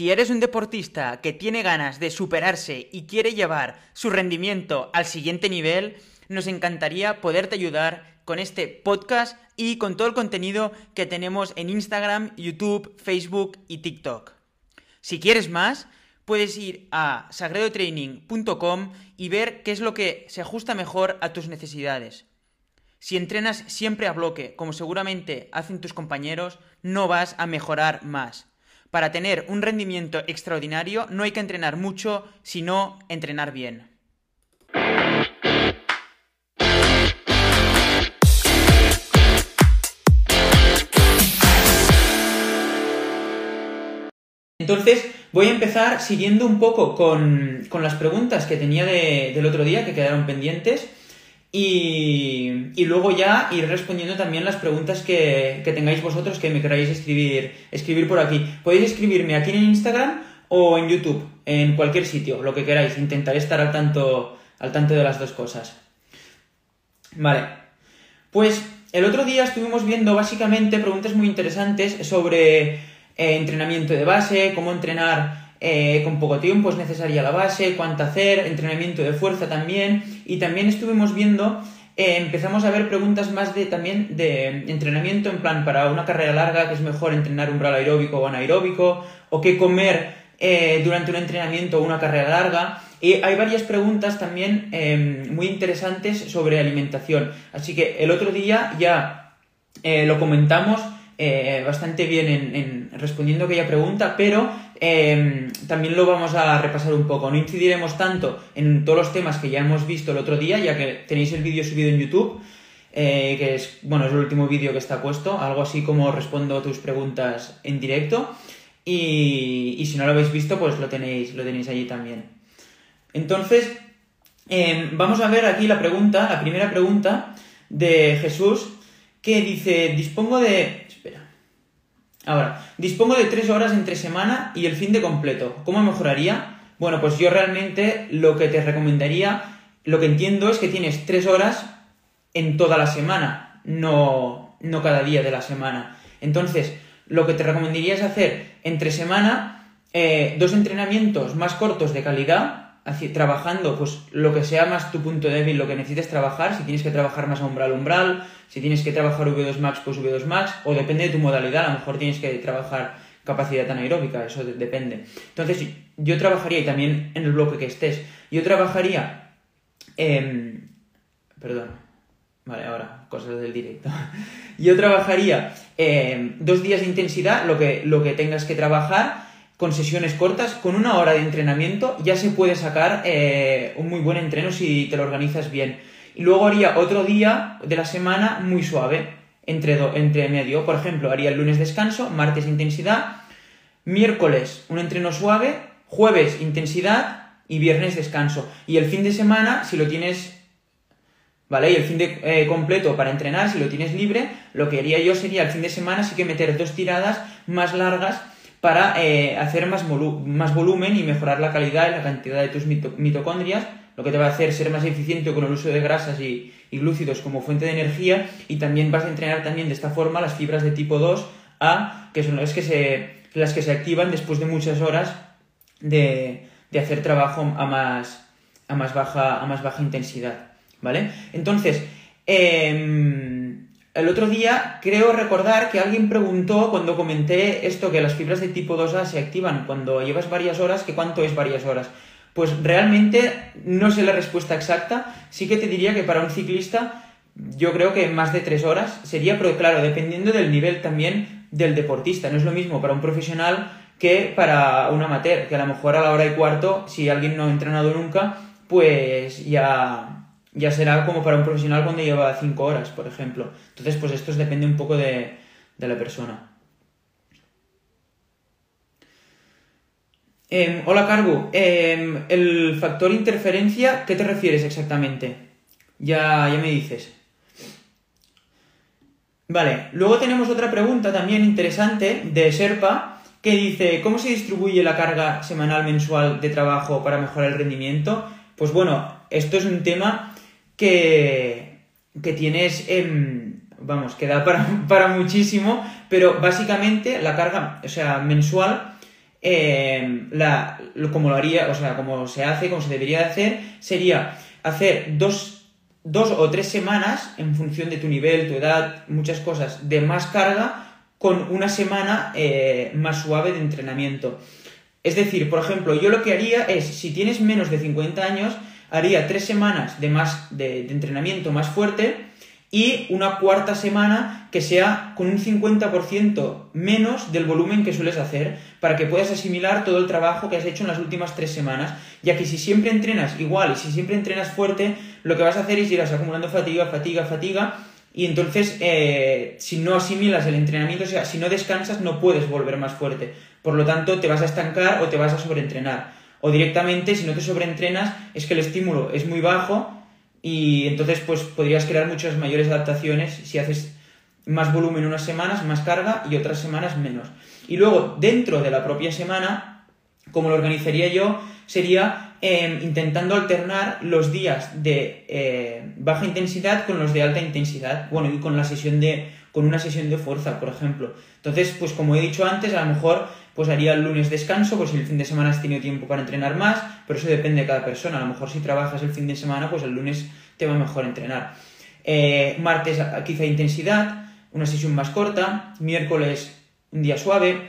Si eres un deportista que tiene ganas de superarse y quiere llevar su rendimiento al siguiente nivel, nos encantaría poderte ayudar con este podcast y con todo el contenido que tenemos en Instagram, YouTube, Facebook y TikTok. Si quieres más, puedes ir a sagredotraining.com y ver qué es lo que se ajusta mejor a tus necesidades. Si entrenas siempre a bloque, como seguramente hacen tus compañeros, no vas a mejorar más. Para tener un rendimiento extraordinario no hay que entrenar mucho, sino entrenar bien. Entonces, voy a empezar siguiendo un poco con, las preguntas que tenía del otro día, que quedaron pendientes. Y, luego ya ir respondiendo también las preguntas que, tengáis vosotros que me queráis escribir, escribir por aquí. Podéis escribirme aquí en Instagram o en YouTube, en cualquier sitio, lo que queráis. Intentaré estar al tanto, al tanto de las dos cosas. Vale. Pues el otro día estuvimos viendo básicamente preguntas muy interesantes sobre eh, entrenamiento de base, cómo entrenar eh, con poco tiempo es necesaria la base, cuánto hacer, entrenamiento de fuerza también. Y también estuvimos viendo, eh, empezamos a ver preguntas más de también de entrenamiento, en plan, para una carrera larga, que es mejor entrenar umbral aeróbico o anaeróbico, o qué comer eh, durante un entrenamiento o una carrera larga. Y hay varias preguntas también em, muy interesantes sobre alimentación. Así que el otro día ya lo comentamos bastante bien en, en, respondiendo aquella pregunta, pero Em, también lo vamos a repasar un poco. No incidiremos tanto en todos los temas que ya hemos visto el otro día, ya que tenéis el vídeo subido en YouTube, eh, que es, bueno, es el último vídeo que está puesto, algo así como respondo a tus preguntas en directo. Y, si no lo habéis visto, pues lo tenéis, lo tenéis allí también. Entonces, em, vamos a ver aquí la pregunta, la primera pregunta de Jesús, que dice, dispongo de Ahora, dispongo de tres horas entre semana y el fin de completo. ¿Cómo mejoraría? Bueno, pues yo realmente lo que te recomendaría, lo que entiendo es que tienes tres horas en toda la semana, no, no cada día de la semana. Entonces, lo que te recomendaría es hacer entre semana eh, dos entrenamientos más cortos de calidad, trabajando pues lo que sea más tu punto débil, lo que necesites trabajar, si tienes que trabajar más a umbral, umbral, si tienes que trabajar V2 max, pues V2 max, o depende de tu modalidad, a lo mejor tienes que trabajar capacidad anaeróbica, eso depende. Entonces, yo trabajaría, y también en el bloque que estés, yo trabajaría, eh, perdón, vale, ahora, cosas del directo, yo trabajaría em, dos días de intensidad, lo que, lo que tengas que trabajar, con sesiones cortas, con una hora de entrenamiento, ya se puede sacar eh, un muy buen entreno si te lo organizas bien. Y luego haría otro día de la semana muy suave, entre, entre medio. Por ejemplo, haría el lunes descanso, martes intensidad, miércoles un entreno suave, jueves intensidad y viernes descanso. Y el fin de semana, si lo tienes ¿vale? Y el fin de eh, completo para entrenar, si lo tienes libre, lo que haría yo sería el fin de semana sí que meter dos tiradas más largas para eh, hacer más, más, volumen y mejorar la calidad y la cantidad de tus mitocondrias, lo que te va a hacer ser más eficiente con el uso de grasas y, glúcidos como fuente de energía y también vas a entrenar también de esta forma las fibras de tipo 2A, que son las que se, las que se activan después de muchas horas de, de hacer trabajo a más, a más, baja, a más baja intensidad, ¿vale? Entonces, eh, el otro día creo recordar que alguien preguntó cuando comenté esto que las fibras de tipo 2A se activan cuando llevas varias horas, que cuánto es varias horas. Pues realmente no sé la respuesta exacta, sí que te diría que para un ciclista yo creo que más de tres horas sería, pero claro, dependiendo del nivel también del deportista, no es lo mismo para un profesional que para un amateur, que a lo mejor a la hora y cuarto, si alguien no ha entrenado nunca, pues ya ya será como para un profesional cuando lleva 5 horas, por ejemplo. Entonces, pues esto depende un poco de, la persona. Em, hola, Cargo. Em, el factor interferencia, ¿qué te refieres exactamente? Ya, ya me dices. Vale, luego tenemos otra pregunta también interesante de Serpa que dice, ¿cómo se distribuye la carga semanal mensual de trabajo para mejorar el rendimiento? Pues bueno, esto es un tema que, que tienes, vamos, que da para, muchísimo, pero básicamente la carga, o sea, mensual, eh, la, como lo haría, o sea, como se hace, como se debería de hacer, sería hacer dos, dos o tres semanas, en función de tu nivel, tu edad, muchas cosas, de más carga, con una semana eh, más suave de entrenamiento. Es decir, por ejemplo, yo lo que haría es, si tienes menos de 50 años, haría tres semanas de más de, entrenamiento más fuerte y una cuarta semana que sea con un 50% menos del volumen que sueles hacer para que puedas asimilar todo el trabajo que has hecho en las últimas tres semanas, ya que si siempre entrenas igual y si siempre entrenas fuerte, lo que vas a hacer es irás acumulando fatiga, fatiga, fatiga y entonces eh, si no asimilas el entrenamiento, o sea, si no descansas no puedes volver más fuerte, por lo tanto te vas a estancar o te vas a sobreentrenar. O directamente, si no te sobreentrenas, es que el estímulo es muy bajo y entonces pues podrías crear muchas mayores adaptaciones si haces más volumen unas semanas, más carga y otras semanas menos. Y luego, dentro de la propia semana, como lo organizaría yo, sería em, intentando alternar los días de eh, baja intensidad con los de alta intensidad. Bueno, y con la sesión de. con una sesión de fuerza, por ejemplo. Entonces, pues como he dicho antes, a lo mejor pues haría el lunes descanso, pues si el fin de semana has tenido tiempo para entrenar más, pero eso depende de cada persona. A lo mejor si trabajas el fin de semana, pues el lunes te va mejor entrenar. Eh, martes quizá intensidad, una sesión más corta, miércoles un día suave,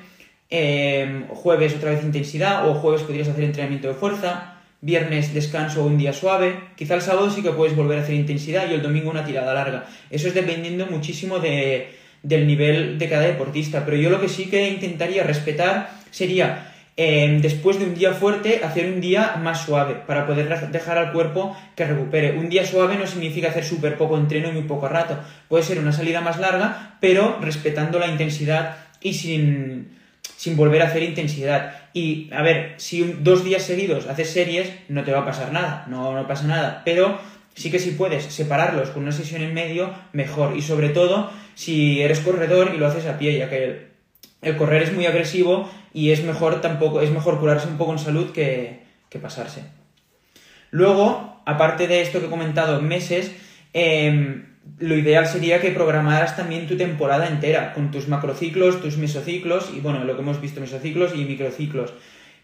eh, jueves otra vez intensidad, o jueves podrías hacer entrenamiento de fuerza, viernes descanso un día suave, quizá el sábado sí que puedes volver a hacer intensidad y el domingo una tirada larga. Eso es dependiendo muchísimo de, del nivel de cada deportista. Pero yo lo que sí que intentaría respetar sería, em, después de un día fuerte, hacer un día más suave, para poder dejar al cuerpo que recupere. Un día suave no significa hacer súper poco entreno y muy poco rato. Puede ser una salida más larga, pero respetando la intensidad y sin, sin volver a hacer intensidad. Y, a ver, si dos días seguidos haces series, no te va a pasar nada, no, no pasa nada. Pero sí que si puedes separarlos con una sesión en medio, mejor. Y sobre todo, si eres corredor y lo haces a pie, ya que el, correr es muy agresivo y es mejor tampoco, es mejor curarse un poco en salud que, pasarse. Luego, aparte de esto que he comentado, meses, em, lo ideal sería que programaras también tu temporada entera, con tus macrociclos, tus mesociclos, y bueno, lo que hemos visto, mesociclos y microciclos.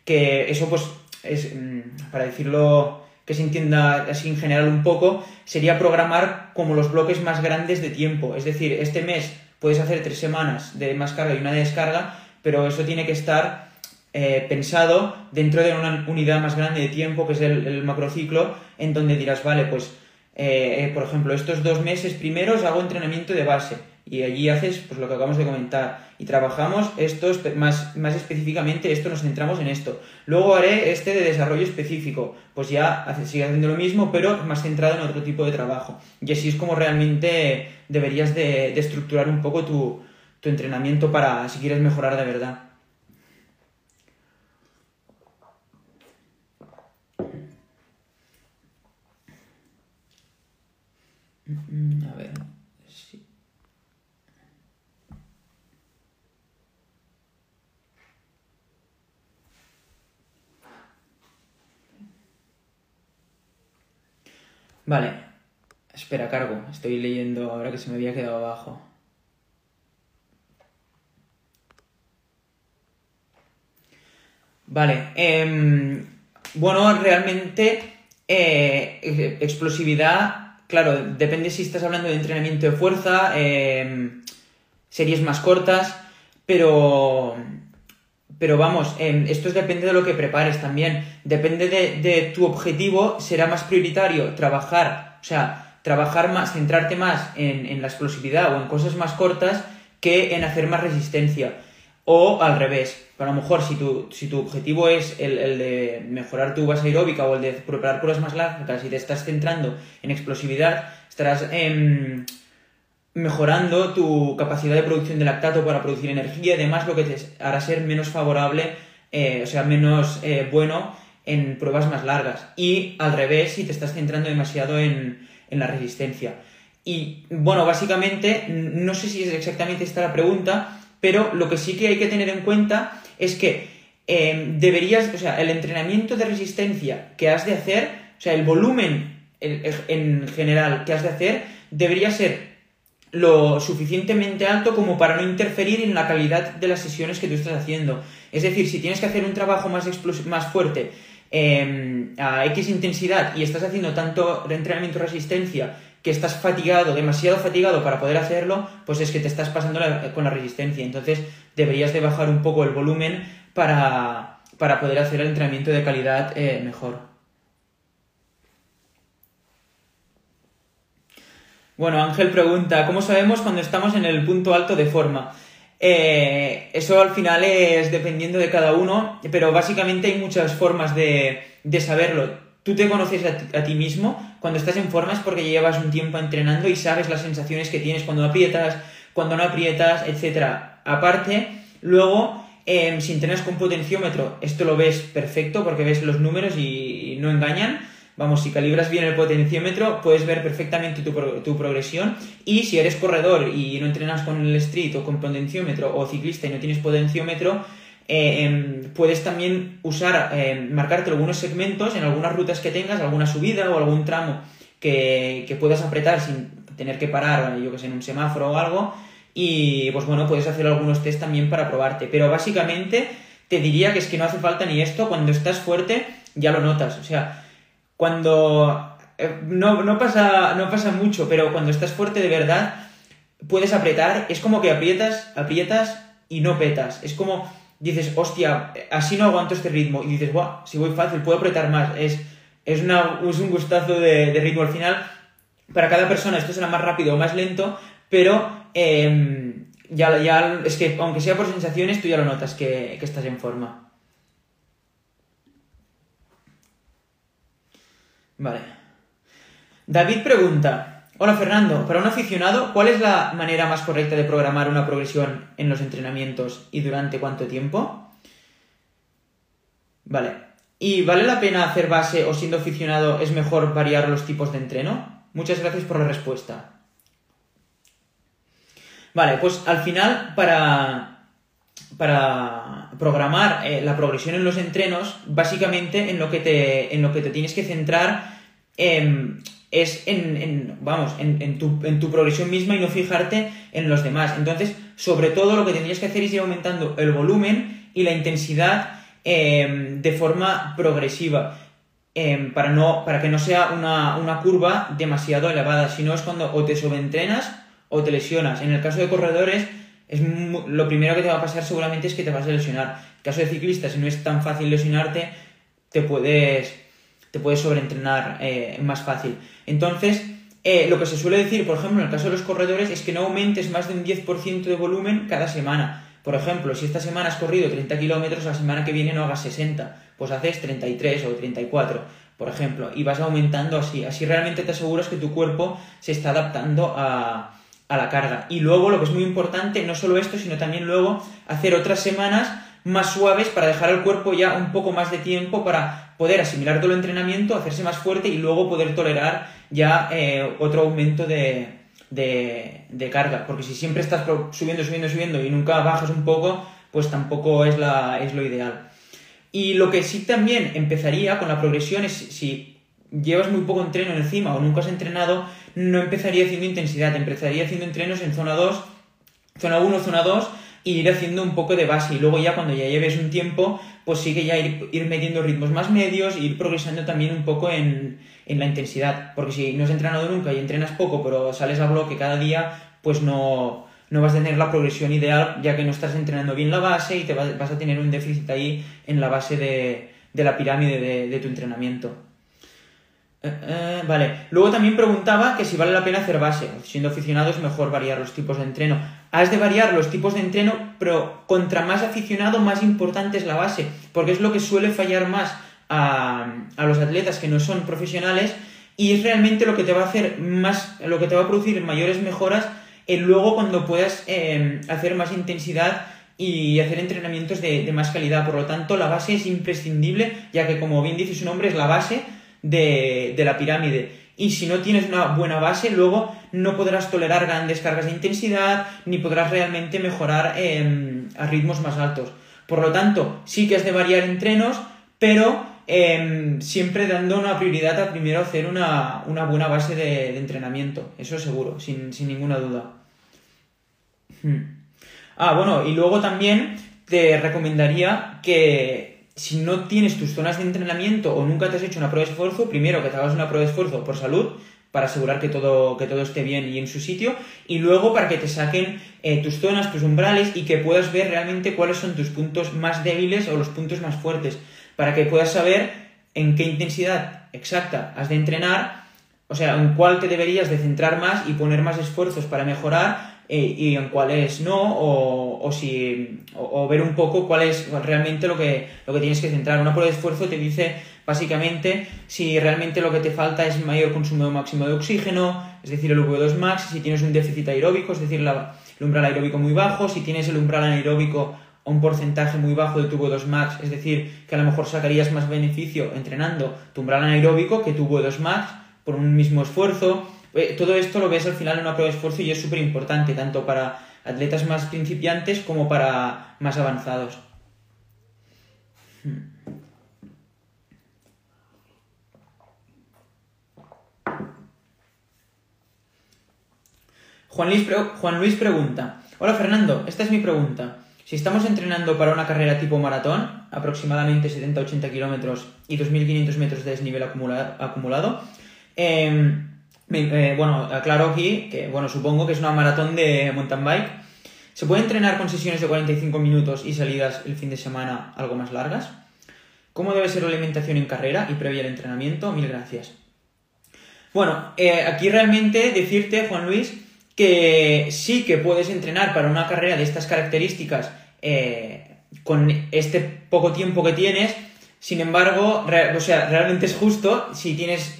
Que eso, pues, es, mm, para decirlo que se entienda así en general un poco, sería programar como los bloques más grandes de tiempo. Es decir, este mes puedes hacer tres semanas de más carga y una de descarga, pero eso tiene que estar eh, pensado dentro de una unidad más grande de tiempo, que es el macrociclo, en donde dirás, vale, pues, eh, eh, por ejemplo, estos dos meses primeros hago entrenamiento de base y allí haces pues lo que acabamos de comentar. Y trabajamos esto más, más específicamente esto nos centramos en esto. Luego haré este de desarrollo específico. Pues ya sigue haciendo lo mismo pero más centrado en otro tipo de trabajo. Y así es como realmente deberías de, estructurar un poco tu, tu entrenamiento para si quieres mejorar de verdad. Mm, a ver Vale. Espera, cargo. Estoy leyendo ahora que se me había quedado abajo. Vale. Em, bueno, realmente eh, explosividad, claro, depende si estás hablando de entrenamiento de fuerza, em, series más cortas, pero pero vamos, esto depende de lo que prepares también. Depende de, tu objetivo, será más prioritario trabajar, o sea, trabajar más, centrarte más en, la explosividad o en cosas más cortas que en hacer más resistencia. O al revés. A lo mejor si tu, si tu objetivo es el, de mejorar tu base aeróbica o el de preparar curas más largas y te estás centrando en explosividad, estarás... en mejorando tu capacidad de producción de lactato para producir energía además lo que te hará ser menos favorable, eh, o sea, menos eh, bueno en pruebas más largas. Y al revés, si te estás centrando demasiado en, la resistencia. Y bueno, básicamente, no sé si es exactamente esta la pregunta, pero lo que sí que hay que tener en cuenta es que eh, deberías, o sea, el entrenamiento de resistencia que has de hacer, o sea, el volumen en general que has de hacer, debería ser lo suficientemente alto como para no interferir en la calidad de las sesiones que tú estás haciendo. Es decir, si tienes que hacer un trabajo más, más fuerte em, a X intensidad y estás haciendo tanto de entrenamiento resistencia que estás fatigado, demasiado fatigado para poder hacerlo, pues es que te estás pasando con la resistencia. Entonces deberías de bajar un poco el volumen para, poder hacer el entrenamiento de calidad eh, mejor. Bueno, Ángel pregunta, ¿cómo sabemos cuando estamos en el punto alto de forma? Eh, eso al final es dependiendo de cada uno, pero básicamente hay muchas formas de, saberlo. Tú te conoces a, ti mismo, cuando estás en forma es porque llevas un tiempo entrenando y sabes las sensaciones que tienes cuando aprietas, cuando no aprietas, etc. Aparte, luego, eh, si entrenas con potenciómetro, esto lo ves perfecto porque ves los números y no engañan Vamos, si calibras bien el potenciómetro, puedes ver perfectamente tu, progresión. Y si eres corredor y no entrenas con el street o con potenciómetro, o ciclista y no tienes potenciómetro, eh, em, puedes también usar, em, marcarte algunos segmentos en algunas rutas que tengas, alguna subida o algún tramo que, puedas apretar sin tener que parar, yo que sé, en un semáforo o algo. Y pues bueno, puedes hacer algunos test también para probarte. Pero básicamente te diría que es que no hace falta ni esto, cuando estás fuerte ya lo notas. O sea, cuando eh, no, pasa, no pasa mucho, pero cuando estás fuerte de verdad, puedes apretar, es como que aprietas, aprietas y no petas. Es como dices, hostia, así no aguanto este ritmo. Y dices, guau, si voy fácil, puedo apretar más. Es, es, una, un gustazo de, ritmo. Al final, para cada persona esto será más rápido o más lento, pero em, ya, ya, es que aunque sea por sensaciones, tú ya lo notas que estás en forma. Vale. David pregunta, hola Fernando, para un aficionado, ¿cuál es la manera más correcta de programar una progresión en los entrenamientos y durante cuánto tiempo? Vale. ¿Y vale la pena hacer base o siendo aficionado es mejor variar los tipos de entreno? Muchas gracias por la respuesta. Vale, pues al final para, para programar eh, la progresión en los entrenos, básicamente en lo que te, en lo que te tienes que centrar em, es en, vamos, en, tu, en tu progresión misma y no fijarte en los demás. Entonces, sobre todo lo que tendrías que hacer es ir aumentando el volumen y la intensidad em, de forma progresiva. Em, para, no, para que no sea una, una curva demasiado elevada, si no es cuando o te sobreentrenas o te lesionas. En el caso de corredores, es lo primero que te va a pasar seguramente es que te vas a lesionar. En caso de ciclistas, si no es tan fácil lesionarte, te puedes, te puedes sobreentrenar eh, más fácil. Entonces, eh, lo que se suele decir, por ejemplo, en el caso de los corredores, es que no aumentes más de un 10% de volumen cada semana. Por ejemplo, si esta semana has corrido 30 kilómetros, la semana que viene no hagas 60, pues haces 33 o 34, por ejemplo, y vas aumentando así. Así realmente te aseguras que tu cuerpo se está adaptando a, a la carga. Y luego, lo que es muy importante, no solo esto, sino también luego hacer otras semanas más suaves para dejar al cuerpo ya un poco más de tiempo para poder asimilar todo el entrenamiento, hacerse más fuerte y luego poder tolerar ya eh, otro aumento de, de, carga. Porque si siempre estás subiendo, subiendo, subiendo y nunca bajas un poco, pues tampoco es, la, es lo ideal. Y lo que sí también empezaría con la progresión es si llevas muy poco entreno encima o nunca has entrenado, no empezaría haciendo intensidad, empezaría haciendo entrenos en zona 2, zona 1, zona 2 y ir haciendo un poco de base. Y luego ya cuando ya lleves un tiempo, pues sí que ya ir, ir midiendo ritmos más medios e ir progresando también un poco en, la intensidad, porque si no has entrenado nunca y entrenas poco, pero sales a bloque cada día, pues no, vas a tener la progresión ideal ya que no estás entrenando bien la base y te vas, a tener un déficit ahí en la base de, la pirámide de tu entrenamiento. Eh, vale. Luego también preguntaba que si vale la pena hacer base. Siendo aficionado es mejor variar los tipos de entreno. Has de variar los tipos de entreno, pero contra más aficionado, más importante es la base. Porque es lo que suele fallar más a, los atletas que no son profesionales y es realmente lo que te va a hacer más, lo que te va a producir mayores mejoras en luego cuando puedas em, hacer más intensidad y hacer entrenamientos de, de más calidad. Por lo tanto, la base es imprescindible, ya que como bien dice su nombre, es la base de, la pirámide. Y si no tienes una buena base, luego no podrás tolerar grandes cargas de intensidad, ni podrás realmente mejorar em, a ritmos más altos. Por lo tanto, sí que has de variar entrenos, pero em, siempre dando una prioridad a primero hacer una, buena base de, entrenamiento. Eso seguro, sin, ninguna duda. Hmm. Ah, bueno, y luego también te recomendaría que si no tienes tus zonas de entrenamiento o nunca te has hecho una prueba de esfuerzo, primero que te hagas una prueba de esfuerzo por salud, para asegurar que todo, que todo esté bien y en su sitio, y luego para que te saquen eh, tus zonas, tus umbrales y que puedas ver realmente cuáles son tus puntos más débiles o los puntos más fuertes, para que puedas saber en qué intensidad exacta has de entrenar, o sea, en cuál te deberías de centrar más y poner más esfuerzos para mejorar eh, y en cuáles no, o, o si, o, ver un poco cuál es realmente lo que, lo que tienes que centrar. Una prueba de esfuerzo te dice básicamente si realmente lo que te falta es mayor consumo máximo de oxígeno, es decir, el V2 max, si tienes un déficit aeróbico, es decir, la, el umbral aeróbico muy bajo, si tienes el umbral anaeróbico a un porcentaje muy bajo de tu V2 max, es decir, que a lo mejor sacarías más beneficio entrenando tu umbral anaeróbico que tu V2 max por un mismo esfuerzo todo esto lo ves al final en una prueba de esfuerzo y es súper importante, tanto para atletas más principiantes como para más avanzados. Hmm. Juan Luis, Juan Luis pregunta, hola Fernando, esta es mi pregunta. Si estamos entrenando para una carrera tipo maratón, aproximadamente 70-80 kilómetros y 2.500 metros de desnivel acumulado, eh, eh, bueno, aclaro aquí que, bueno, supongo que es una maratón de mountain bike. ¿Se puede entrenar con sesiones de 45 minutos y salidas el fin de semana algo más largas? ¿Cómo debe ser la alimentación en carrera y previa al entrenamiento? Mil gracias. Bueno, eh, aquí realmente decirte, Juan Luis, que sí que puedes entrenar para una carrera de estas características eh, con este poco tiempo que tienes. Sin embargo, o sea, realmente es justo si tienes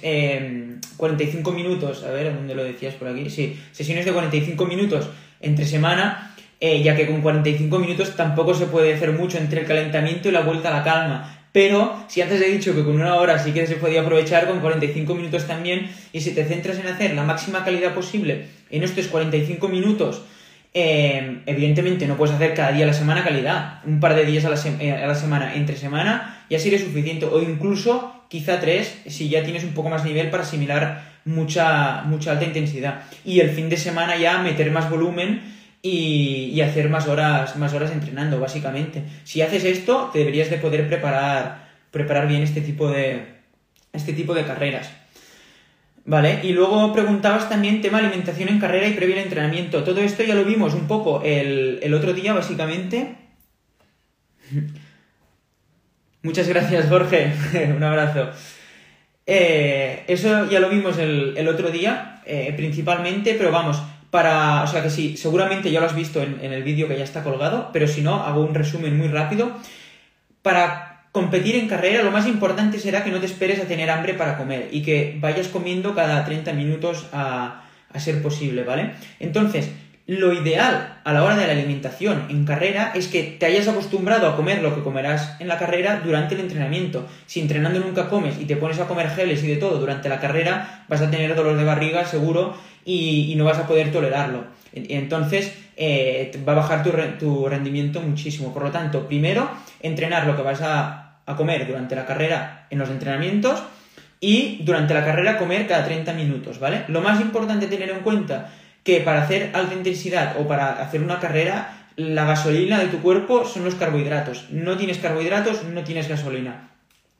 45 minutos, a ver, ¿dónde lo decías por aquí? Sí, sesiones de 45 minutos entre semana, eh, ya que con 45 minutos tampoco se puede hacer mucho entre el calentamiento y la vuelta a la calma. Pero si antes he dicho que con una hora sí que se podía aprovechar, con 45 minutos también, y si te centras en hacer la máxima calidad posible en estos 45 minutos, eh, evidentemente no puedes hacer cada día a la semana calidad, un par de días a la, eh, semana, entre semana, ya sería suficiente, o incluso quizá tres, si ya tienes un poco más nivel para asimilar mucha, mucha alta intensidad. Y el fin de semana ya meter más volumen y, hacer más horas, más horas entrenando, básicamente. Si haces esto, te deberías de poder preparar, preparar bien este tipo de, este tipo de carreras. Vale, y luego preguntabas también tema alimentación en carrera y previo al entrenamiento. Todo esto ya lo vimos un poco el, el otro día, básicamente. Muchas gracias, Jorge. Un abrazo. Eh, eso ya lo vimos el, otro día, eh, principalmente, pero vamos, para. O sea que sí, seguramente ya lo has visto en, en el vídeo que ya está colgado, pero si no, hago un resumen muy rápido. Para competir en carrera, lo más importante será que no te esperes a tener hambre para comer y que vayas comiendo cada 30 minutos a, a ser posible, ¿vale? Entonces, lo ideal a la hora de la alimentación en carrera es que te hayas acostumbrado a comer lo que comerás en la carrera durante el entrenamiento. Si entrenando nunca comes y te pones a comer geles y de todo durante la carrera, vas a tener dolor de barriga seguro y, no vas a poder tolerarlo. Entonces eh, va a bajar tu, rendimiento muchísimo. Por lo tanto, primero, entrenar lo que vas a, a comer durante la carrera en los entrenamientos y durante la carrera comer cada 30 minutos, ¿vale? Lo más importante tener en cuenta que para hacer alta intensidad o para hacer una carrera, la gasolina de tu cuerpo son los carbohidratos. No tienes carbohidratos, no tienes gasolina.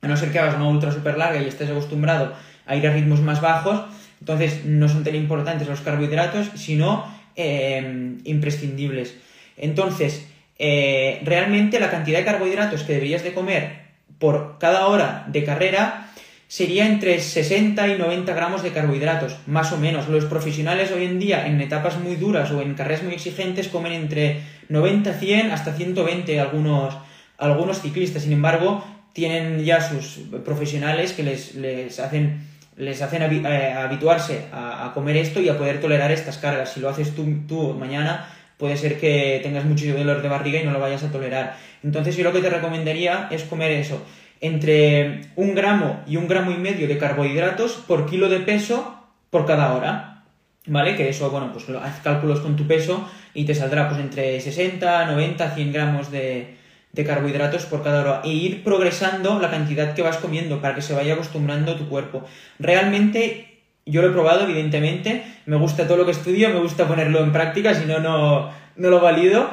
A no ser que hagas una ultra super larga y estés acostumbrado a ir a ritmos más bajos, entonces no son tan importantes los carbohidratos, sino eh, imprescindibles. Entonces, eh, realmente la cantidad de carbohidratos que deberías de comer por cada hora de carrera sería entre 60 y 90 gramos de carbohidratos, más o menos. Los profesionales hoy en día, en etapas muy duras o en carreras muy exigentes, comen entre 90, 100 hasta 120 algunos, algunos ciclistas. Sin embargo, tienen ya sus profesionales que les, les hacen, les hacen eh, habituarse a, comer esto y a poder tolerar estas cargas. Si lo haces tú, tú mañana, puede ser que tengas mucho dolor de barriga y no lo vayas a tolerar. Entonces yo lo que te recomendaría es comer eso entre un gramo y un gramo y medio de carbohidratos por kilo de peso por cada hora. ¿Vale? Que eso, bueno, pues haz cálculos con tu peso y te saldrá pues entre 60, 90, 100 gramos de, de carbohidratos por cada hora e ir progresando la cantidad que vas comiendo para que se vaya acostumbrando tu cuerpo. Realmente yo lo he probado, evidentemente, me gusta todo lo que estudio, me gusta ponerlo en práctica, si no, no, no lo valido.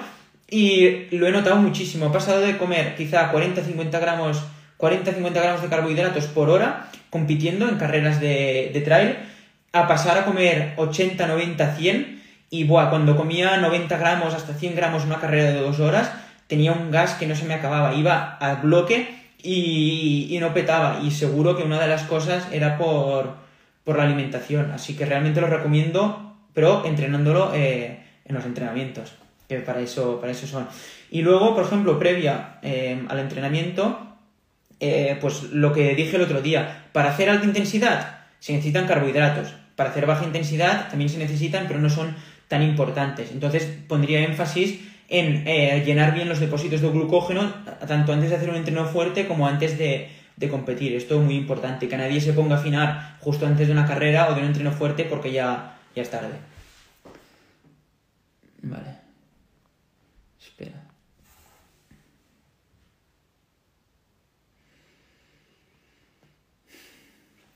Y lo he notado muchísimo. He pasado de comer quizá 40-50 gramos, 40-50 gramos de carbohidratos por hora, compitiendo en carreras de, de trail, a pasar a comer 80, 90, 100. Y buah, cuando comía 90 gramos hasta 100 gramos una carrera de dos horas, tenía un gas que no se me acababa. Iba al bloque y, y no petaba. Y seguro que una de las cosas era por, por la alimentación. Así que realmente lo recomiendo, pero entrenándolo eh, en los entrenamientos, que para eso, para eso son. Y luego, por ejemplo, previa eh, al entrenamiento, eh, pues lo que dije el otro día, para hacer alta intensidad se necesitan carbohidratos, para hacer baja intensidad también se necesitan, pero no son tan importantes. Entonces pondría énfasis en llenar bien los depósitos de glucógeno, tanto antes de hacer un entreno fuerte como antes de, de competir. Esto es muy importante, que nadie se ponga a afinar justo antes de una carrera o de un entreno fuerte porque ya, ya es tarde. Vale. Espera.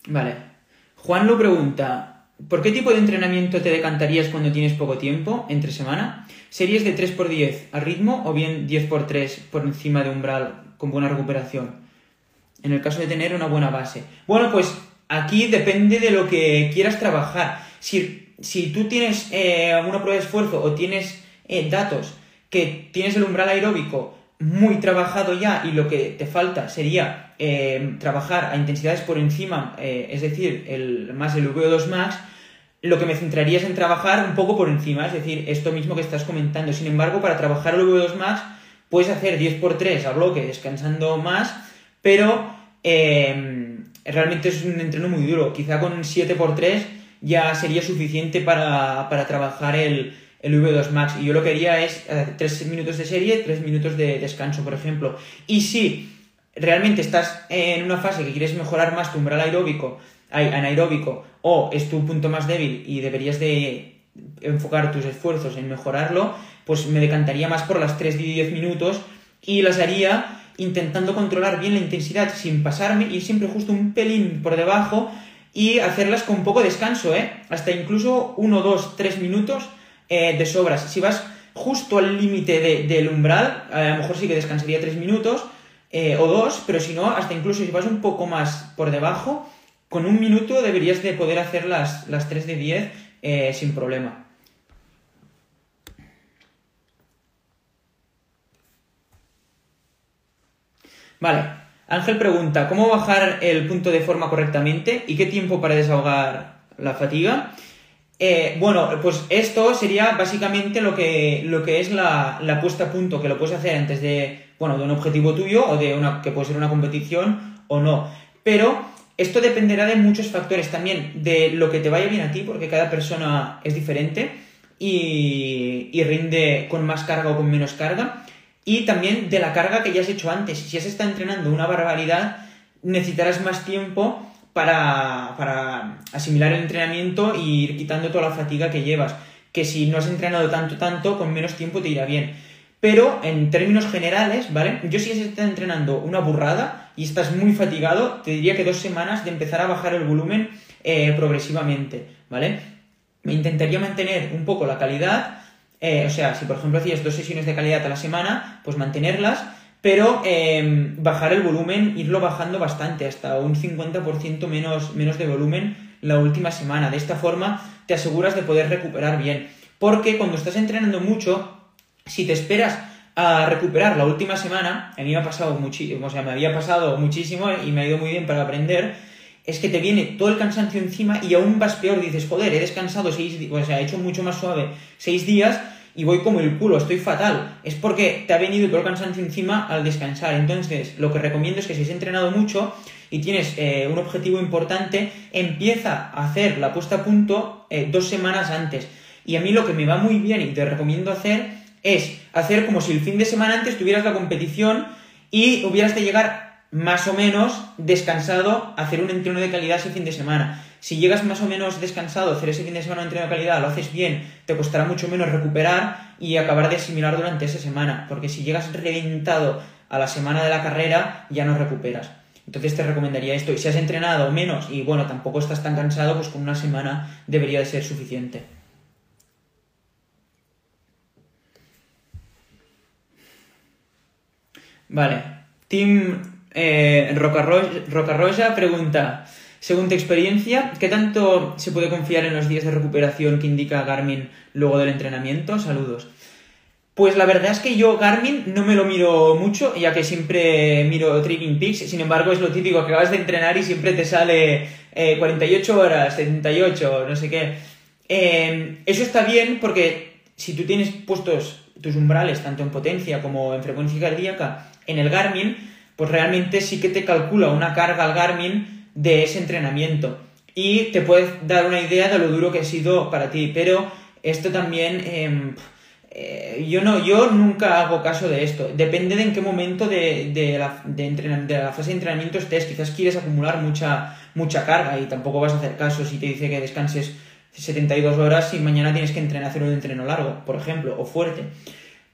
Vale. Juan lo pregunta, ¿por qué tipo de entrenamiento te decantarías cuando tienes poco tiempo, entre semana? ¿Series de 3x10 a ritmo o bien 10x3 por encima de umbral con buena recuperación? En el caso de tener una buena base. Bueno, pues aquí depende de lo que quieras trabajar. Si, si tú tienes eh, prueba de esfuerzo o tienes eh, datos que tienes el umbral aeróbico muy trabajado ya y lo que te falta sería eh, trabajar a intensidades por encima, es decir, el, más el VO2 max, lo que me centraría es en trabajar un poco por encima, es decir, esto mismo que estás comentando. Sin embargo, para trabajar el VO2 max, puedes hacer 10x3 a bloque descansando más pero eh, realmente es un entreno muy duro. Quizá con 7x3 ya sería suficiente para, trabajar el, el V2 Max. Y yo lo que haría es 3 minutos de serie, 3 minutos de descanso, por ejemplo. Y si realmente estás en una fase que quieres mejorar más tu umbral aeróbico, anaeróbico, o es tu punto más débil y deberías de enfocar tus esfuerzos en mejorarlo, pues me decantaría más por las 3 de 10 minutos y las haría intentando controlar bien la intensidad sin pasarme, y siempre justo un pelín por debajo y hacerlas con poco descanso, ¿eh? Hasta incluso 1, 2, 3 minutos eh, de sobras. Si vas justo al límite del umbral, a lo mejor sí que descansaría 3 minutos eh, o 2, pero si no, hasta incluso si vas un poco más por debajo, con un minuto deberías de poder hacer las, las 3 de 10 eh, sin problema. Vale. Ángel pregunta, ¿cómo bajar el punto de forma correctamente y qué tiempo para desahogar la fatiga? Eh, bueno, pues esto sería básicamente lo que, lo que es la, la, puesta a punto, que lo puedes hacer antes de, bueno, de un objetivo tuyo o de una, que puede ser una competición o no. Pero esto dependerá de muchos factores también, de lo que te vaya bien a ti, porque cada persona es diferente y, y rinde con más carga o con menos carga y también de la carga que ya has hecho antes. Si has estado entrenando una barbaridad, necesitarás más tiempo para, para asimilar el entrenamiento y ir quitando toda la fatiga que llevas. Que si no has entrenado tanto, tanto, con menos tiempo te irá bien. Pero en términos generales, ¿vale? Yo si estado entrenando una burrada y estás muy fatigado, te diría que dos semanas de empezar a bajar el volumen eh, progresivamente, ¿vale? Me intentaría mantener un poco la calidad eh, o sea, si por ejemplo hacías dos sesiones de calidad a la semana, pues mantenerlas, pero em, bajar el volumen, irlo bajando bastante, hasta un 50% menos, menos de volumen la última semana. De esta forma te aseguras de poder recuperar bien. Porque cuando estás entrenando mucho, si te esperas a recuperar la última semana, a mí me ha pasado muchísimo, o sea, me había pasado muchísimo y me ha ido muy bien para aprender, es que te viene todo el cansancio encima y aún vas peor, dices, joder, he descansado seis días, o sea, he hecho mucho más suave seis días y voy como el culo, estoy fatal. Es porque te ha venido todo el cansancio encima al descansar. Entonces, lo que recomiendo es que si has entrenado mucho y tienes eh, un objetivo importante, empieza a hacer la puesta a punto eh, dos semanas antes. Y a mí lo que me va muy bien y te recomiendo hacer es hacer como si el fin de semana antes tuvieras la competición y hubieras de llegar más o menos descansado hacer un entreno de calidad ese fin de semana. Si llegas más o menos descansado a hacer ese fin de semana un entreno de calidad, lo haces bien, te costará mucho menos recuperar y acabar de asimilar durante esa semana, porque si llegas reventado a la semana de la carrera, ya no recuperas. Entonces te recomendaría esto. Y si has entrenado menos y bueno, tampoco estás tan cansado, pues con una semana debería de ser suficiente. Vale. Team eh, Rocarroya pregunta, según tu experiencia, ¿qué tanto se puede confiar en los días de recuperación que indica Garmin luego del entrenamiento? Saludos. Pues la verdad es que yo Garmin no me lo miro mucho, ya que siempre miro Training Peaks, sin embargo es lo típico que vas de entrenar y siempre te sale 48 eh, horas, 78, no sé qué. Em, eso está bien porque si tú tienes puestos tus umbrales, tanto en potencia como en frecuencia cardíaca, en el Garmin, pues realmente sí que te calcula una carga al Garmin de ese entrenamiento. Y te puedes dar una idea de lo duro que ha sido para ti. Pero esto también... Em, eh, yo no, yo nunca hago caso de esto. Depende de en qué momento de, la, de, de la fase de entrenamiento estés. Quizás quieres acumular mucha, mucha carga y tampoco vas a hacer caso si te dice que descanses 72 horas y mañana tienes que entrenar, hacer un entreno largo, por ejemplo, o fuerte.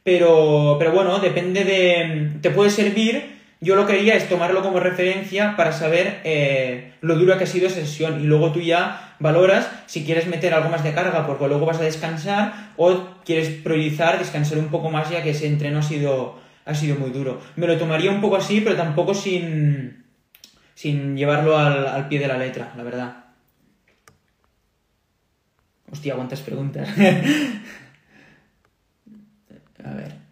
Pero, pero bueno, depende de... Te puede servir. Yo lo que haría es tomarlo como referencia para saber eh, lo duro que ha sido esa sesión y luego tú ya valoras si quieres meter algo más de carga porque luego vas a descansar o quieres priorizar descansar un poco más ya que ese entreno ha sido, ha sido muy duro. Me lo tomaría un poco así, pero tampoco sin, sin llevarlo al, al pie de la letra, la verdad. Hostia, cuántas preguntas. A ver.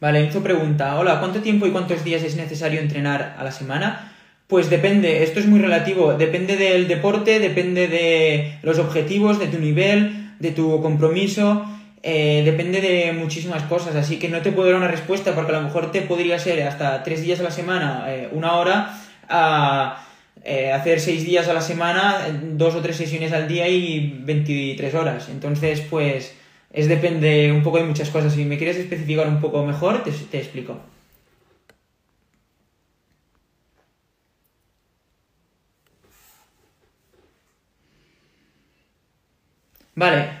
Vale, Enzo pregunta, hola, ¿cuánto tiempo y cuántos días es necesario entrenar a la semana? Pues depende, esto es muy relativo, depende del deporte, depende de los objetivos, de tu nivel, de tu compromiso, eh, depende de muchísimas cosas, así que no te puedo dar una respuesta porque a lo mejor te podría ser hasta tres días a la semana, eh, una hora, a eh, hacer seis días a la semana, dos o tres sesiones al día y 23 horas. Entonces, pues, es depende un poco de muchas cosas. Si me quieres especificar un poco mejor, te, te explico. Vale.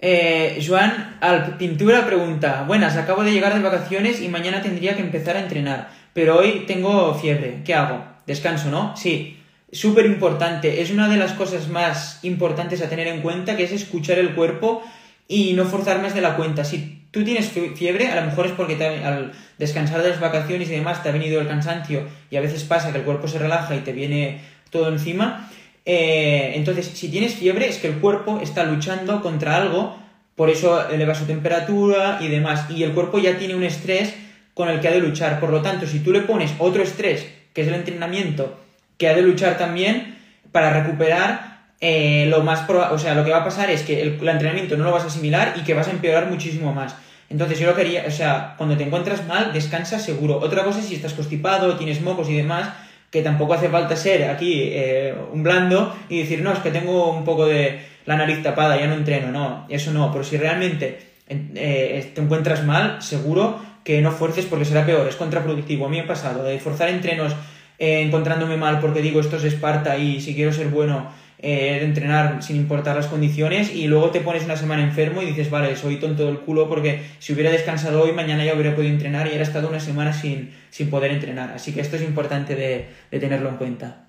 Eh, Joan Alp Pintura pregunta, buenas, acabo de llegar de vacaciones y mañana tendría que empezar a entrenar, pero hoy tengo fiebre, ¿qué hago? Descanso, ¿no? Sí, súper importante. Es una de las cosas más importantes a tener en cuenta, que es escuchar el cuerpo y no forzar más de la cuenta. Si tú tienes fiebre, a lo mejor es porque al descansar de las vacaciones y demás te ha venido el cansancio y a veces pasa que el cuerpo se relaja y te viene todo encima. Eh, entonces, si tienes fiebre, es que el cuerpo está luchando contra algo, por eso eleva su temperatura y demás. Y el cuerpo ya tiene un estrés con el que ha de luchar. Por lo tanto, si tú le pones otro estrés que es el entrenamiento, que ha de luchar también para recuperar eh, lo más o sea, lo que va a pasar es que el, entrenamiento no lo vas a asimilar y que vas a empeorar muchísimo más. Entonces yo lo quería, o sea, cuando te encuentras mal, descansa seguro. Otra cosa es si estás constipado, tienes mocos y demás, que tampoco hace falta ser aquí eh, un blando y decir, no, es que tengo un poco de la nariz tapada, ya no entreno, no, eso no, pero si realmente eh, te encuentras mal, seguro que no fuerces porque será peor, es contraproductivo. A mí me ha pasado de forzar entrenos eh, encontrándome mal porque digo esto es Esparta y si quiero ser bueno eh, de entrenar sin importar las condiciones y luego te pones una semana enfermo y dices, vale, soy tonto del culo porque si hubiera descansado hoy, mañana ya hubiera podido entrenar y hubiera estado una semana sin, sin poder entrenar. Así que esto es importante de, de tenerlo en cuenta.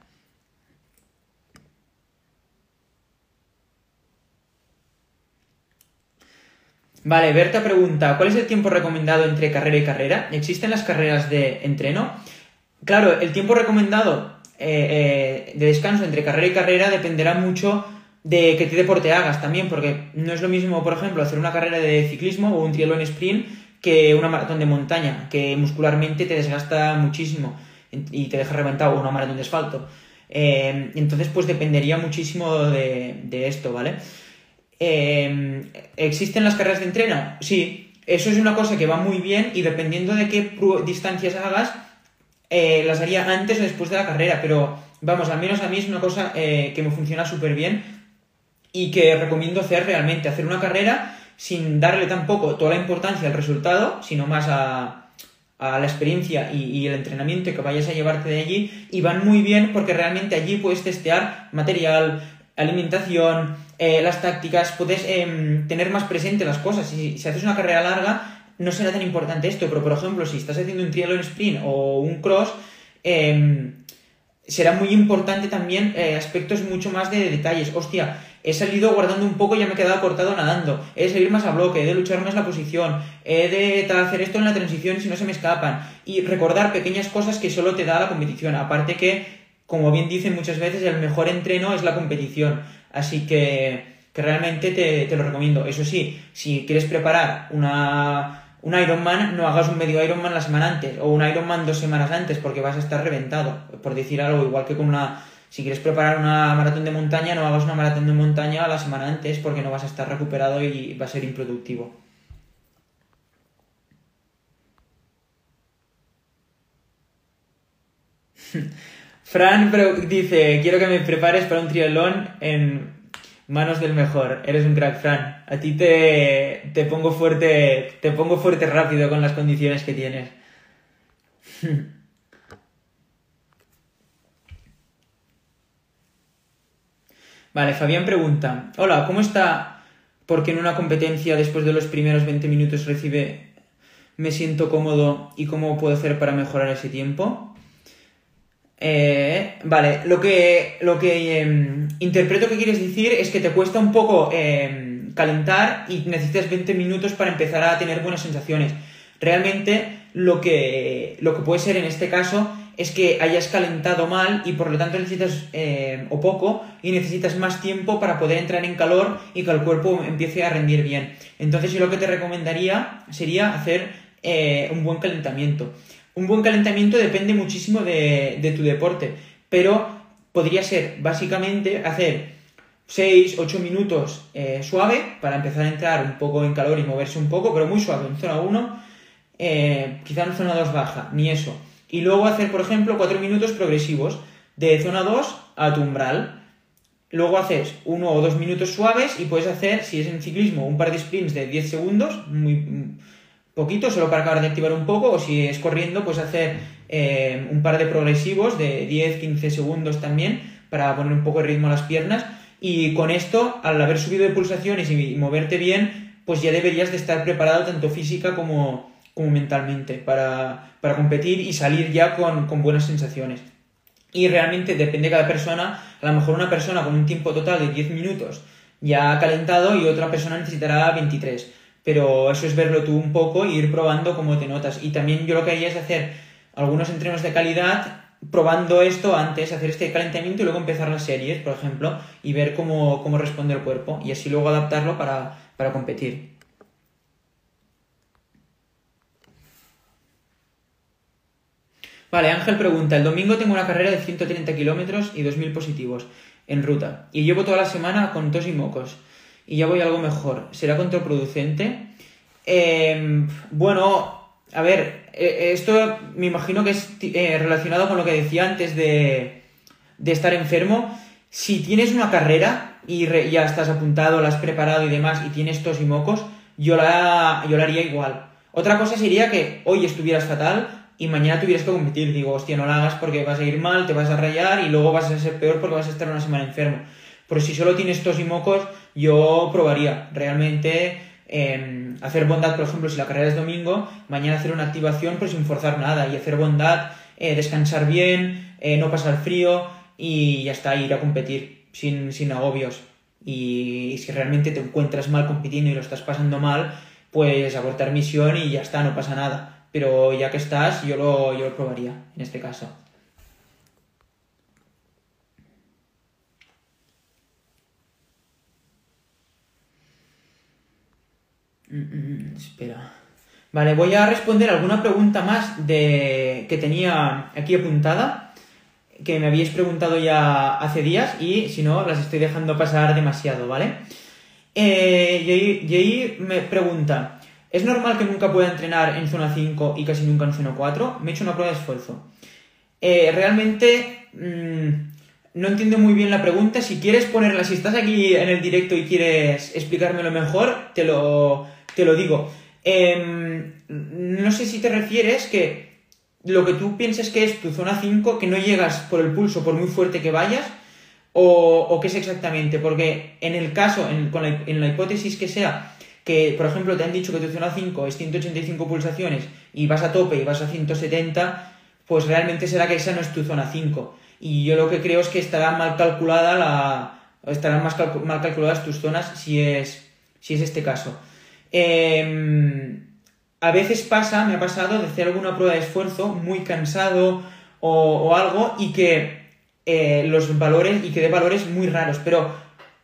Vale, Berta pregunta, ¿cuál es el tiempo recomendado entre carrera y carrera? ¿Existen las carreras de entreno? Claro, el tiempo recomendado eh, eh, de descanso entre carrera y carrera dependerá mucho de qué deporte hagas también, porque no es lo mismo, por ejemplo, hacer una carrera de ciclismo o un triatlón sprint que una maratón de montaña, que muscularmente te desgasta muchísimo y te deja reventado, o una maratón de asfalto. Eh, entonces, pues dependería muchísimo de, de esto, ¿vale? ¿Existen las carreras de entreno? Sí, eso es una cosa que va muy bien y dependiendo de qué distancias hagas, eh, las haría antes o después de la carrera, pero vamos, al menos a mí es una cosa eh, que me funciona súper bien y que recomiendo hacer realmente, hacer una carrera sin darle tampoco toda la importancia al resultado, sino más a, a la experiencia y, y, el entrenamiento que vayas a llevarte de allí y van muy bien porque realmente allí puedes testear material, alimentación, eh, las tácticas, puedes em, tener más presente las cosas. Si, si haces una carrera larga, no será tan importante esto, pero por ejemplo, si estás haciendo un triatlón sprint o un cross, em, será muy importante también eh, aspectos mucho más de detalles. Hostia, he salido guardando un poco y ya me he quedado cortado nadando. He de salir más a bloque, he de luchar más la posición, he de hacer esto en la transición si no se me escapan. Y recordar pequeñas cosas que solo te da la competición. Aparte que, como bien dicen muchas veces, el mejor entreno es la competición. Así que, que realmente te, te lo recomiendo. Eso sí, si quieres preparar una un Ironman, no hagas un medio Ironman la semana antes o un Ironman dos semanas antes porque vas a estar reventado, por decir algo, igual que con una... Si quieres preparar una maratón de montaña, no hagas una maratón de montaña la semana antes porque no vas a estar recuperado y va a ser improductivo. Fran dice, quiero que me prepares para un triatlón en manos del mejor. Eres un crack, Fran. A ti te, te pongo fuerte, te pongo fuerte rápido con las condiciones que tienes. Vale, Fabián pregunta, hola, ¿cómo está? Porque en una competencia después de los primeros 20 minutos recibe me siento cómodo y cómo puedo hacer para mejorar ese tiempo? Eh, vale, lo que, lo que em, interpreto que quieres decir es que te cuesta un poco em, calentar y necesitas 20 minutos para empezar a tener buenas sensaciones. Realmente lo que, lo que puede ser en este caso es que hayas calentado mal y por lo tanto necesitas em, o poco y necesitas más tiempo para poder entrar en calor y que el cuerpo empiece a rendir bien. Entonces yo lo que te recomendaría sería hacer eh, un buen calentamiento. Un buen calentamiento depende muchísimo de, tu deporte, pero podría ser básicamente hacer 6, 8 minutos eh, suave para empezar a entrar un poco en calor y moverse un poco, pero muy suave, en zona 1, eh, quizá en zona 2 baja, ni eso. Y luego hacer, por ejemplo, 4 minutos progresivos, de zona 2 a tu umbral. Luego haces 1 o 2 minutos suaves y puedes hacer, si es en ciclismo, un par de sprints de 10 segundos, muy, poquito, solo para acabar de activar un poco, o si es corriendo, pues hacer eh, un par de progresivos de 10-15 segundos también, para poner un poco de ritmo a las piernas. Y con esto, al haber subido de pulsaciones y moverte bien, pues ya deberías de estar preparado tanto física como, como mentalmente para, para, competir y salir ya con, con buenas sensaciones. Y realmente depende de cada persona, a lo mejor una persona con un tiempo total de 10 minutos ya ha calentado y otra persona necesitará 23 pero eso es verlo tú un poco y ir probando cómo te notas. Y también yo lo que haría es hacer algunos entrenos de calidad probando esto antes, hacer este calentamiento y luego empezar las series, por ejemplo, y ver cómo, responde el cuerpo y así luego adaptarlo para, para competir. Vale, Ángel pregunta, el domingo tengo una carrera de 130 kilómetros y 2.000 positivos en ruta y llevo toda la semana con tos y mocos y ya voy a algo mejor. ¿Será contraproducente? Em, bueno, a ver, e, esto me imagino que es eh, relacionado con lo que decía antes de, de estar enfermo. Si tienes una carrera y ya estás apuntado, la has preparado y demás, y tienes tos y mocos, yo la, yo la haría igual. Otra cosa sería que hoy estuvieras fatal y mañana tuvieras que competir. Digo, hostia, no la hagas porque vas a ir mal, te vas a rayar y luego vas a ser peor porque vas a estar una semana enfermo. Pero si solo tienes tos y mocos, yo probaría realmente em, hacer bondad, por ejemplo, si la carrera es domingo, mañana hacer una activación pues sin forzar nada y hacer bondad, eh, descansar bien, eh, no pasar frío y ya está, ir a competir sin, sin agobios. Y, si realmente te encuentras mal compitiendo y lo estás pasando mal, pues abortar misión y ya está, no pasa nada. Pero ya que estás, yo lo, yo lo probaría en este caso. Mm, mm, mm, espera. Vale, voy a responder alguna pregunta más de que tenía aquí apuntada, que me habíais preguntado ya hace días y si no, las estoy dejando pasar demasiado, ¿vale? Eh, me pregunta, ¿es normal que nunca pueda entrenar en zona 5 y casi nunca en zona 4? Me he hecho una prueba de esfuerzo. Eh, realmente no entiendo muy bien la pregunta. Si quieres ponerla, si estás aquí en el directo y quieres explicármelo mejor, te lo, te lo digo. Em, no sé si te refieres que lo que tú piensas que es tu zona 5, que no llegas por el pulso, por muy fuerte que vayas, o, qué es exactamente, porque en el caso, en, la, hipótesis que sea, que por ejemplo te han dicho que tu zona 5 es 185 pulsaciones y vas a tope y vas a 170, pues realmente será que esa no es tu zona 5. Y yo lo que creo es que estará mal calculada la. estarán más mal calculadas tus zonas si es, si es este caso. Em, a veces pasa, me ha pasado de hacer alguna prueba de esfuerzo muy cansado o, algo y que eh, los valores y que dé valores muy raros, pero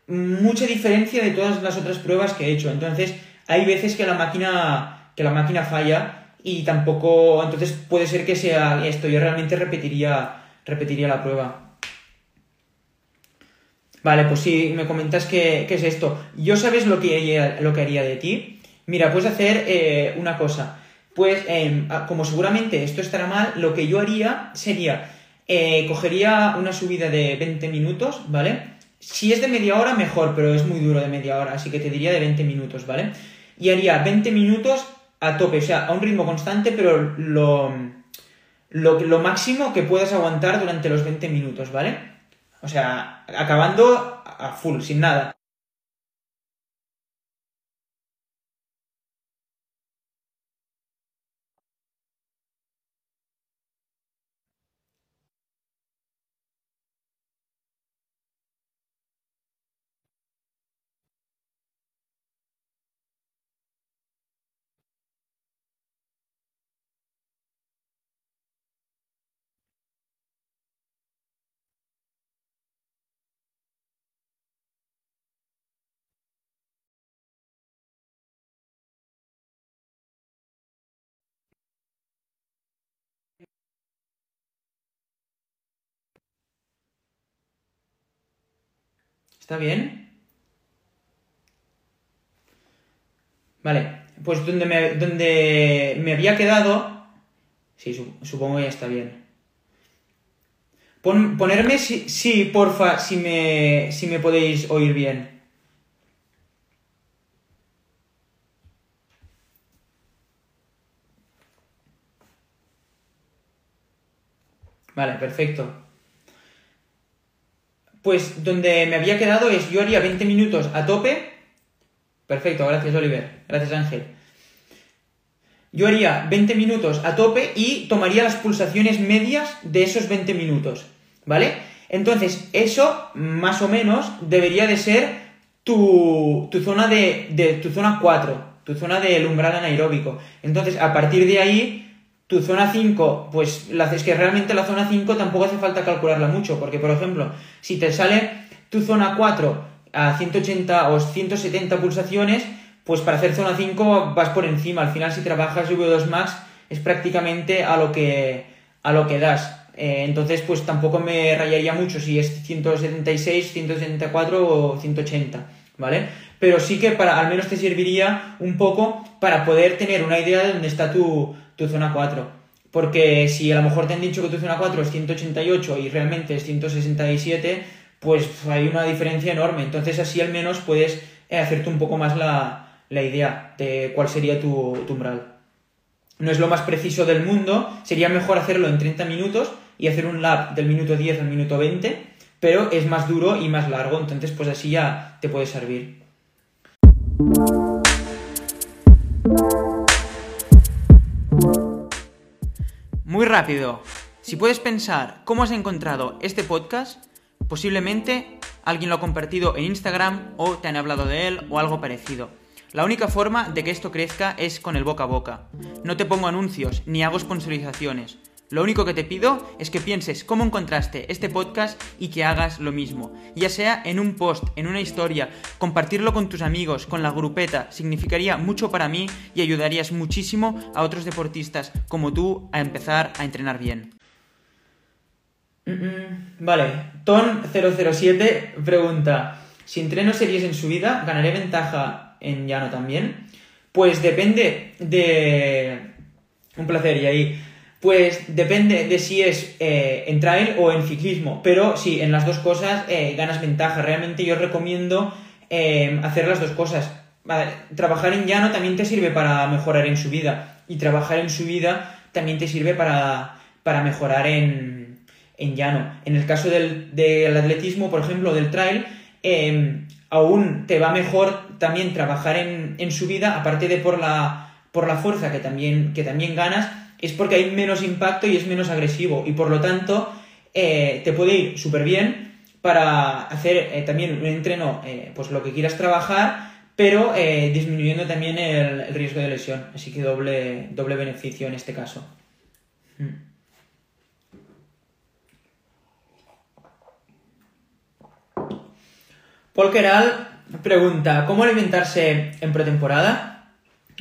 mucha diferencia de todas las otras pruebas que he hecho. Entonces, hay veces que la máquina, que la máquina falla y tampoco, entonces puede ser que sea esto. Yo realmente repetiría, repetiría la prueba. Vale, pues si me comentas qué, es esto. Yo sabes lo que, lo que haría de ti. Mira, puedes hacer eh, una cosa. Pues, em, como seguramente esto estará mal, lo que yo haría sería, eh, cogería una subida de 20 minutos, ¿vale? Si es de media hora, mejor, pero es muy duro de media hora, así que te diría de 20 minutos, ¿vale? Y haría 20 minutos a tope, o sea, a un ritmo constante, pero lo, lo, máximo que puedas aguantar durante los 20 minutos, ¿vale? O sea, acabando a full, sin nada. ¿Está bien? Vale, pues donde me, donde me había quedado... Sí, supongo que ya está bien. ponerme sí, sí, porfa, si me, si me podéis oír bien. Vale, perfecto. Pues donde me había quedado es, yo haría 20 minutos a tope. Perfecto, gracias Oliver, gracias Ángel. Yo haría 20 minutos a tope y tomaría las pulsaciones medias de esos 20 minutos, ¿vale? Entonces, eso más o menos debería de ser tu, zona de, de, tu zona 4, tu zona del umbral anaeróbico. Entonces, a partir de ahí tu zona 5, pues la, es que realmente la zona 5 tampoco hace falta calcularla mucho, porque por ejemplo, si te sale tu zona 4 a 180 o 170 pulsaciones, pues para hacer zona 5 vas por encima. Al final, si trabajas V2 Max, es prácticamente a lo que, a lo que das. Eh, entonces, pues tampoco me rayaría mucho si es 176, 174 o 180, ¿vale? Pero sí que para, al menos te serviría un poco para poder tener una idea de dónde está tu, tu zona 4. Porque si a lo mejor te han dicho que tu zona 4 es 188 y realmente es 167, pues hay una diferencia enorme. Entonces así al menos puedes eh, hacerte un poco más la, idea de cuál sería tu, tu, umbral. No es lo más preciso del mundo, sería mejor hacerlo en 30 minutos y hacer un lap del minuto 10 al minuto 20, pero es más duro y más largo, entonces pues así ya te puede servir. Muy rápido. Si puedes pensar cómo has encontrado este podcast, posiblemente alguien lo ha compartido en Instagram o te han hablado de él o algo parecido. La única forma de que esto crezca es con el boca a boca. No te pongo anuncios ni hago sponsorizaciones. Lo único que te pido es que pienses cómo encontraste este podcast y que hagas lo mismo. Ya sea en un post, en una historia, compartirlo con tus amigos, con la grupeta, significaría mucho para mí y ayudarías muchísimo a otros deportistas como tú a empezar a entrenar bien. Vale, Ton007 pregunta, si entreno series en subida, ¿ganaré ventaja en llano también? Pues depende de... Un placer, y ahí pues depende de si es eh, en trail o en ciclismo, pero sí, en las dos cosas eh, ganas ventaja. Realmente yo recomiendo eh, hacer las dos cosas. trabajar en llano también te sirve para mejorar en subida y trabajar en subida también te sirve para, mejorar en, en, llano. En el caso del, del, atletismo, por ejemplo, del trail, em, aún te va mejor también trabajar en, en subida, aparte de por la, por la fuerza que también, que también ganas, es porque hay menos impacto y es menos agresivo y por lo tanto eh, te puede ir súper bien para hacer eh, también un entreno, eh, pues lo que quieras trabajar, pero disminuyendo también el, riesgo de lesión. Así que doble, doble beneficio en este caso. Mm. Paul Keral pregunta, ¿cómo alimentarse en pretemporada?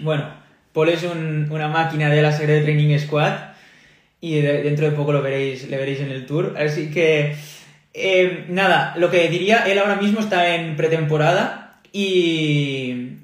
Bueno, Paul es una máquina de la serie de Training Squad y dentro de poco lo veréis, veréis en el tour. Así que, eh, nada, lo que diría, él ahora mismo está en pretemporada y,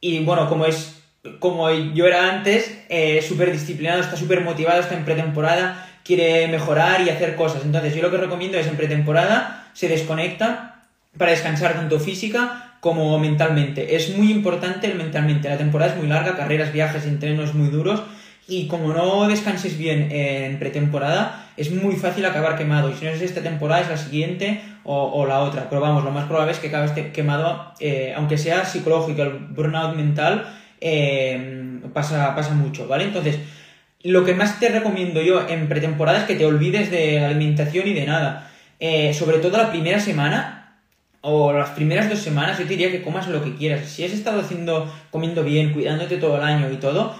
y bueno, como es como yo era antes, eh, súper disciplinado, está súper motivado, está en pretemporada, quiere mejorar y hacer cosas. Entonces, yo lo que recomiendo es en pretemporada, se desconecta para descansar tanto física como mentalmente. Es muy importante el mentalmente. La temporada es muy larga, carreras, viajes, entrenos muy duros y como no descanses bien en pretemporada, es muy fácil acabar quemado. Y si no es esta temporada, es la siguiente o, la otra. Pero vamos, lo más probable es que acabes quemado, eh, aunque sea psicológico, el burnout mental eh, pasa, pasa mucho, ¿vale? Entonces, lo que más te recomiendo yo en pretemporada es que te olvides de alimentación y de nada. Eh, sobre todo la primera semana, o las primeras dos semanas, yo te diría que comas lo que quieras. Si has estado haciendo, comiendo bien, cuidándote todo el año y todo,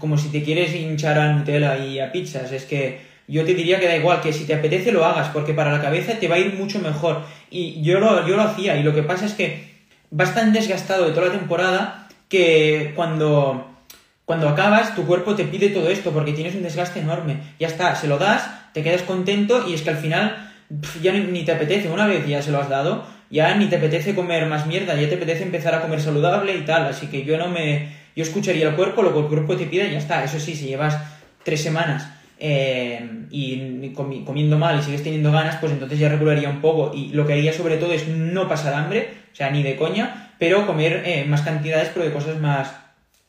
como si te quieres hinchar a Nutella y a pizzas, es que yo te diría que da igual, que si te apetece lo hagas, porque para la cabeza te va a ir mucho mejor. Y yo lo, yo lo hacía, y lo que pasa es que vas tan desgastado de toda la temporada que cuando, cuando acabas tu cuerpo te pide todo esto, porque tienes un desgaste enorme. Ya está, se lo das, te quedas contento y es que al final ya ni te apetece. Una vez ya se lo has dado, ya ni te apetece comer más mierda, ya te apetece empezar a comer saludable y tal. Así que yo no me. Yo escucharía el cuerpo, lo que el cuerpo te pide y ya está. Eso sí, si llevas tres semanas eh, y comiendo mal y sigues teniendo ganas, pues entonces ya regularía un poco. Y lo que haría sobre todo es no pasar hambre, o sea, ni de coña, pero comer eh, más cantidades, pero de cosas más,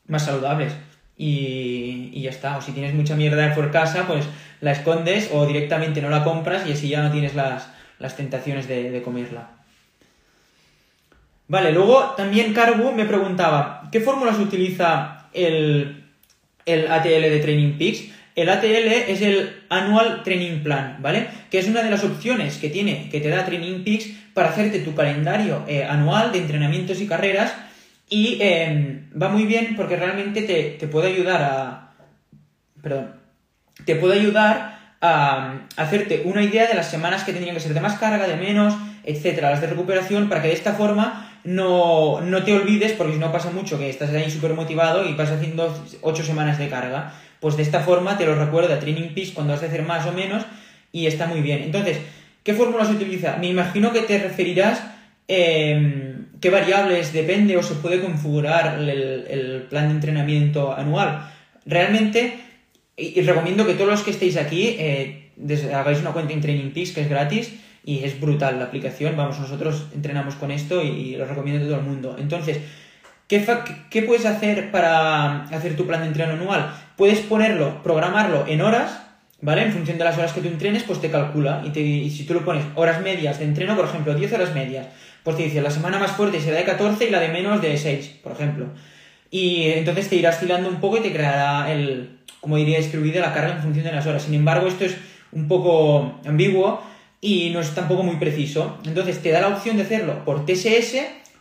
más saludables. Y, y, ya está. O si tienes mucha mierda por casa, pues la escondes o directamente no la compras y así ya no tienes las, las tentaciones de, de comerla. Vale, luego también Carbu me preguntaba, ¿qué fórmulas utiliza el, ATL de Training Peaks? El ATL es el Annual Training Plan, ¿vale? Que es una de las opciones que tiene, que te da Training Peaks para hacerte tu calendario eh, anual de entrenamientos y carreras y em, va muy bien porque realmente te, te, puede ayudar a... Perdón. Te puede ayudar a, a hacerte una idea de las semanas que tendrían que ser de más carga, de menos, etcétera, las de recuperación, para que de esta forma no, no te olvides, porque si no pasa mucho que estás ahí súper motivado y vas haciendo 8 semanas de carga. Pues de esta forma te lo recuerda Training Peaks cuando has de hacer más o menos y está muy bien. Entonces, ¿qué fórmula se utiliza? Me imagino que te referirás eh, qué variables depende o se puede configurar el, plan de entrenamiento anual. Realmente, y, recomiendo que todos los que estéis aquí eh, hagáis una cuenta en Training Peaks que es gratis y es brutal la aplicación. Vamos, nosotros entrenamos con esto y, lo recomiendo a todo el mundo. Entonces, ¿qué, ¿qué, puedes hacer para hacer tu plan de entreno anual? Puedes ponerlo, programarlo en horas, ¿vale? En función de las horas que tú entrenes, pues te calcula. Y, te, y si tú lo pones horas medias de entreno, por ejemplo, 10 horas medias, pues te dice la semana más fuerte será de 14 y la de menos de 6, por ejemplo. Y entonces te irá oscilando un poco y te creará el, como diría, distribuida la carga en función de las horas. Sin embargo, esto es un poco ambiguo y no es tampoco muy preciso. Entonces te da la opción de hacerlo por TSS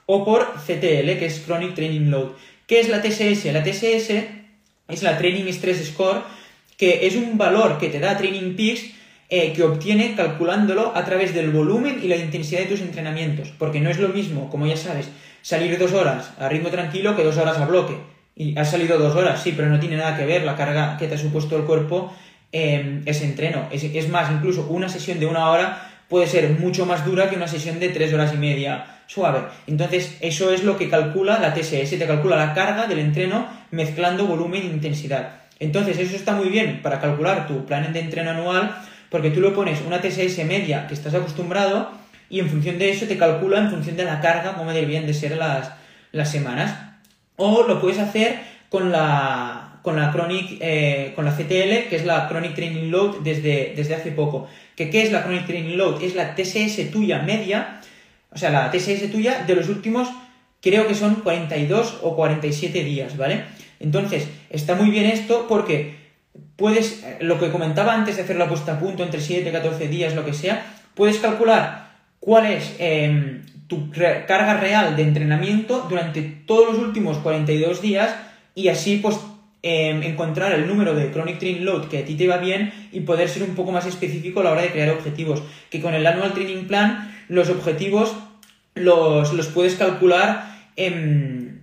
o por CTL, que es Chronic Training Load. ¿Qué es la TSS? La TSS es la Training Stress Score, que es un valor que te da Training Peaks eh, que obtiene calculándolo a través del volumen y la intensidad de tus entrenamientos. Porque no es lo mismo, como ya sabes, salir dos horas a ritmo tranquilo que dos horas a bloque. Y has salido dos horas, sí, pero no tiene nada que ver la carga que te ha supuesto el cuerpo eh, ese entreno. Es, más, incluso una sesión de una hora puede ser mucho más dura que una sesión de tres horas y media suave. Entonces, eso es lo que calcula la TSS, te calcula la carga del entreno mezclando volumen e intensidad. Entonces, eso está muy bien para calcular tu plan de entreno anual, porque tú lo pones una TSS media que estás acostumbrado y en función de eso te calcula en función de la carga cómo deberían de ser las, las semanas. O lo puedes hacer con la, con la Chronic, eh, con la CTL, que es la Chronic Training Load desde, desde hace poco. ¿Que, ¿Qué es la Chronic Training Load? Es la TSS tuya media, o sea, la TSS tuya de los últimos, creo que son 42 o 47 días, ¿vale? Entonces, está muy bien esto porque puedes, lo que comentaba antes de hacer la puesta a punto entre 7 y 14 días, lo que sea, puedes calcular cuál es em, tu carga real de entrenamiento durante todos los últimos 42 días y así pues em, encontrar el número de chronic training load que a ti te va bien y poder ser un poco más específico a la hora de crear objetivos. Que con el annual training plan los objetivos los, puedes calcular de,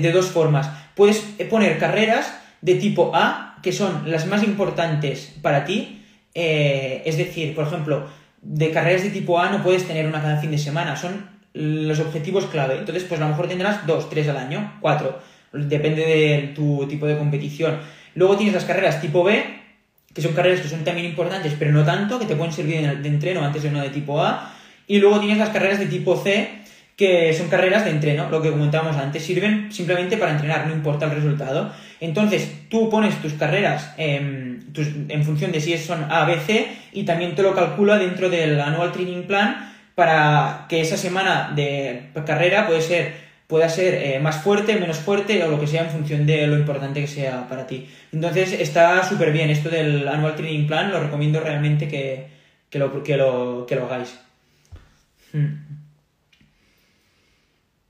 de dos formas. Puedes poner carreras de tipo A, que son las más importantes para ti, eh, es decir, por ejemplo, de carreras de tipo A no puedes tener una cada fin de semana, son los objetivos clave. Entonces, pues a lo mejor tendrás dos, tres al año, cuatro, depende de tu tipo de competición. Luego tienes las carreras tipo B, que son carreras que son también importantes, pero no tanto, que te pueden servir de entreno antes de una de tipo A. Y luego tienes las carreras de tipo C, que son carreras de entreno, lo que comentábamos antes, sirven simplemente para entrenar, no importa el resultado. Entonces, tú pones tus carreras en función de si son A, B, C y también te lo calcula dentro del Annual Training Plan para que esa semana de carrera puede ser, pueda ser eh, más fuerte, menos fuerte o lo que sea en función de lo importante que sea para ti. Entonces, está súper bien esto del Annual Training Plan, lo recomiendo realmente que, lo, que, lo, que lo hagáis. Hmm.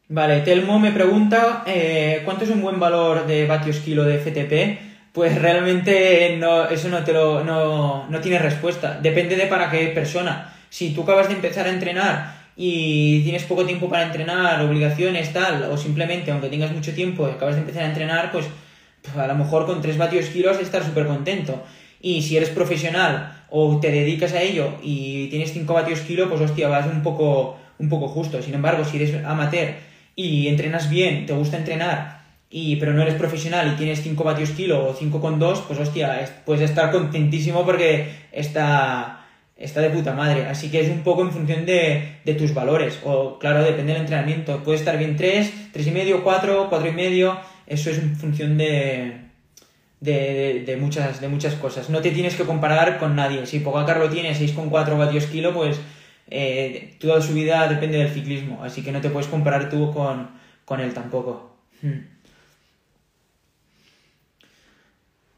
Vale, Telmo me pregunta eh, cuánto es un buen valor de vatios kilo de FTP. Pues realmente no, eso no te lo, no, no tiene respuesta. Depende de para qué persona. Si tú acabas de empezar a entrenar y tienes poco tiempo para entrenar, obligaciones, tal, o simplemente, aunque tengas mucho tiempo acabas de empezar a entrenar, pues, pues a lo mejor con 3 vatios kilos estar súper contento. Y si eres profesional o te dedicas a ello y tienes 5 vatios kilo, pues hostia, vas un poco, un poco justo. Sin embargo, si eres amateur y entrenas bien, te gusta entrenar, y, pero no eres profesional y tienes 5 vatios kilo o 5,2, pues hostia, puedes estar contentísimo porque está, está de puta madre. Así que es un poco en función de, de tus valores. O claro, depende del entrenamiento. Puede estar bien 3, 3,5, 4, 4,5. Eso es en función de, de, de, muchas, de muchas cosas. No te tienes que comparar con nadie. Si Pogacar lo tiene 6,4 vatios kilo, pues eh, toda su vida depende del ciclismo, así que no te puedes comparar tú con, él tampoco. Hmm.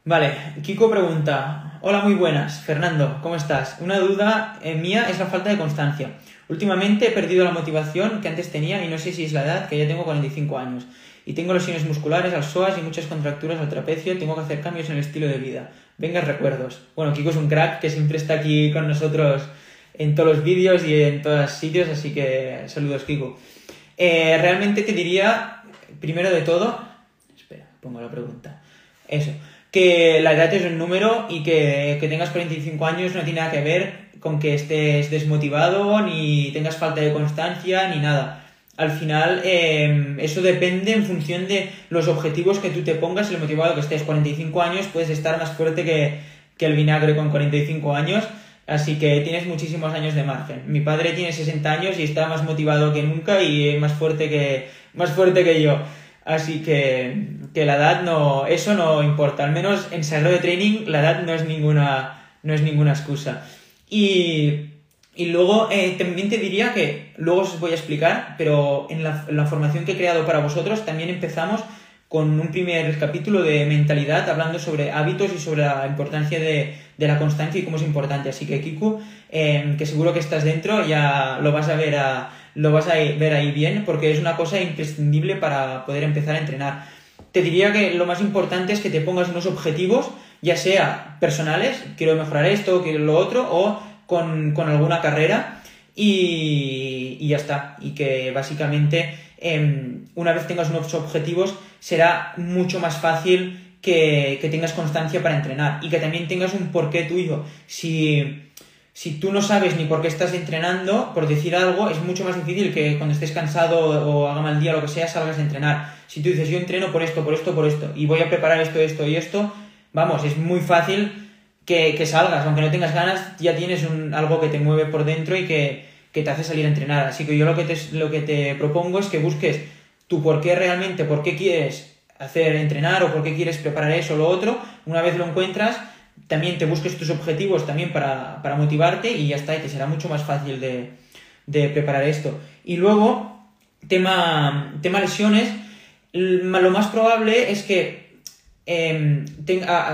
Vale, Kiko pregunta, hola muy buenas, Fernando, ¿cómo estás? Una duda eh, mía es la falta de constancia. Últimamente he perdido la motivación que antes tenía y no sé si es la edad, que ya tengo 45 años. Y tengo lesiones musculares al psoas y muchas contracturas al trapecio, tengo que hacer cambios en el estilo de vida. Venga, recuerdos. Bueno, Kiko es un crack que siempre está aquí con nosotros en todos los vídeos y en todos los sitios, así que saludos, Kiko. Eh, realmente te diría, primero de todo, espera, pongo la pregunta. Eso, que la edad es un número y que, que tengas 45 años no tiene nada que ver con que estés desmotivado, ni tengas falta de constancia, ni nada. Al final, em, eso depende en función de los objetivos que tú te pongas y lo motivado que estés. 45 años puedes estar más fuerte que, que el vinagre con 45 años Así que tienes muchísimos años de margen. Mi padre tiene 60 años y está más motivado que nunca y más fuerte que, más fuerte que yo. Así que, que la edad no, eso no importa. Al menos en Sagrado de Training la edad no es ninguna, no es ninguna excusa. Y, y luego eh, también te diría que, luego os voy a explicar, pero en la, formación que he creado para vosotros también empezamos con un primer capítulo de mentalidad hablando sobre hábitos y sobre la importancia de, la constancia y cómo es importante. Así que Kiku, em, que seguro que estás dentro, ya lo vas a ver lo vas a ver ahí bien porque es una cosa imprescindible para poder empezar a entrenar. Te diría que lo más importante es que te pongas unos objetivos, ya sea personales, quiero mejorar esto, quiero lo otro, o con, alguna carrera y, ya está. Y que básicamente Em, una vez tengas unos objetivos, será mucho más fácil que, tengas constancia para entrenar y que también tengas un porqué tuyo. Si, si tú no sabes ni por qué estás entrenando, por decir algo, es mucho más difícil que cuando estés cansado o haga mal día o lo que sea, salgas a entrenar. Si tú dices, yo entreno por esto, por esto, por esto, y voy a preparar esto, esto y esto, vamos, es muy fácil que, que salgas, aunque no tengas ganas, ya tienes un, algo que te mueve por dentro y que, que te hace salir a entrenar. Así que yo lo que te, lo que te propongo es que busques tu por qué realmente, por qué quieres hacer entrenar o por qué quieres preparar eso o lo otro. Una vez lo encuentras, también te busques tus objetivos también para, motivarte y ya está, y te será mucho más fácil de, preparar esto. Y luego, tema, tema lesiones, lo más probable es que em,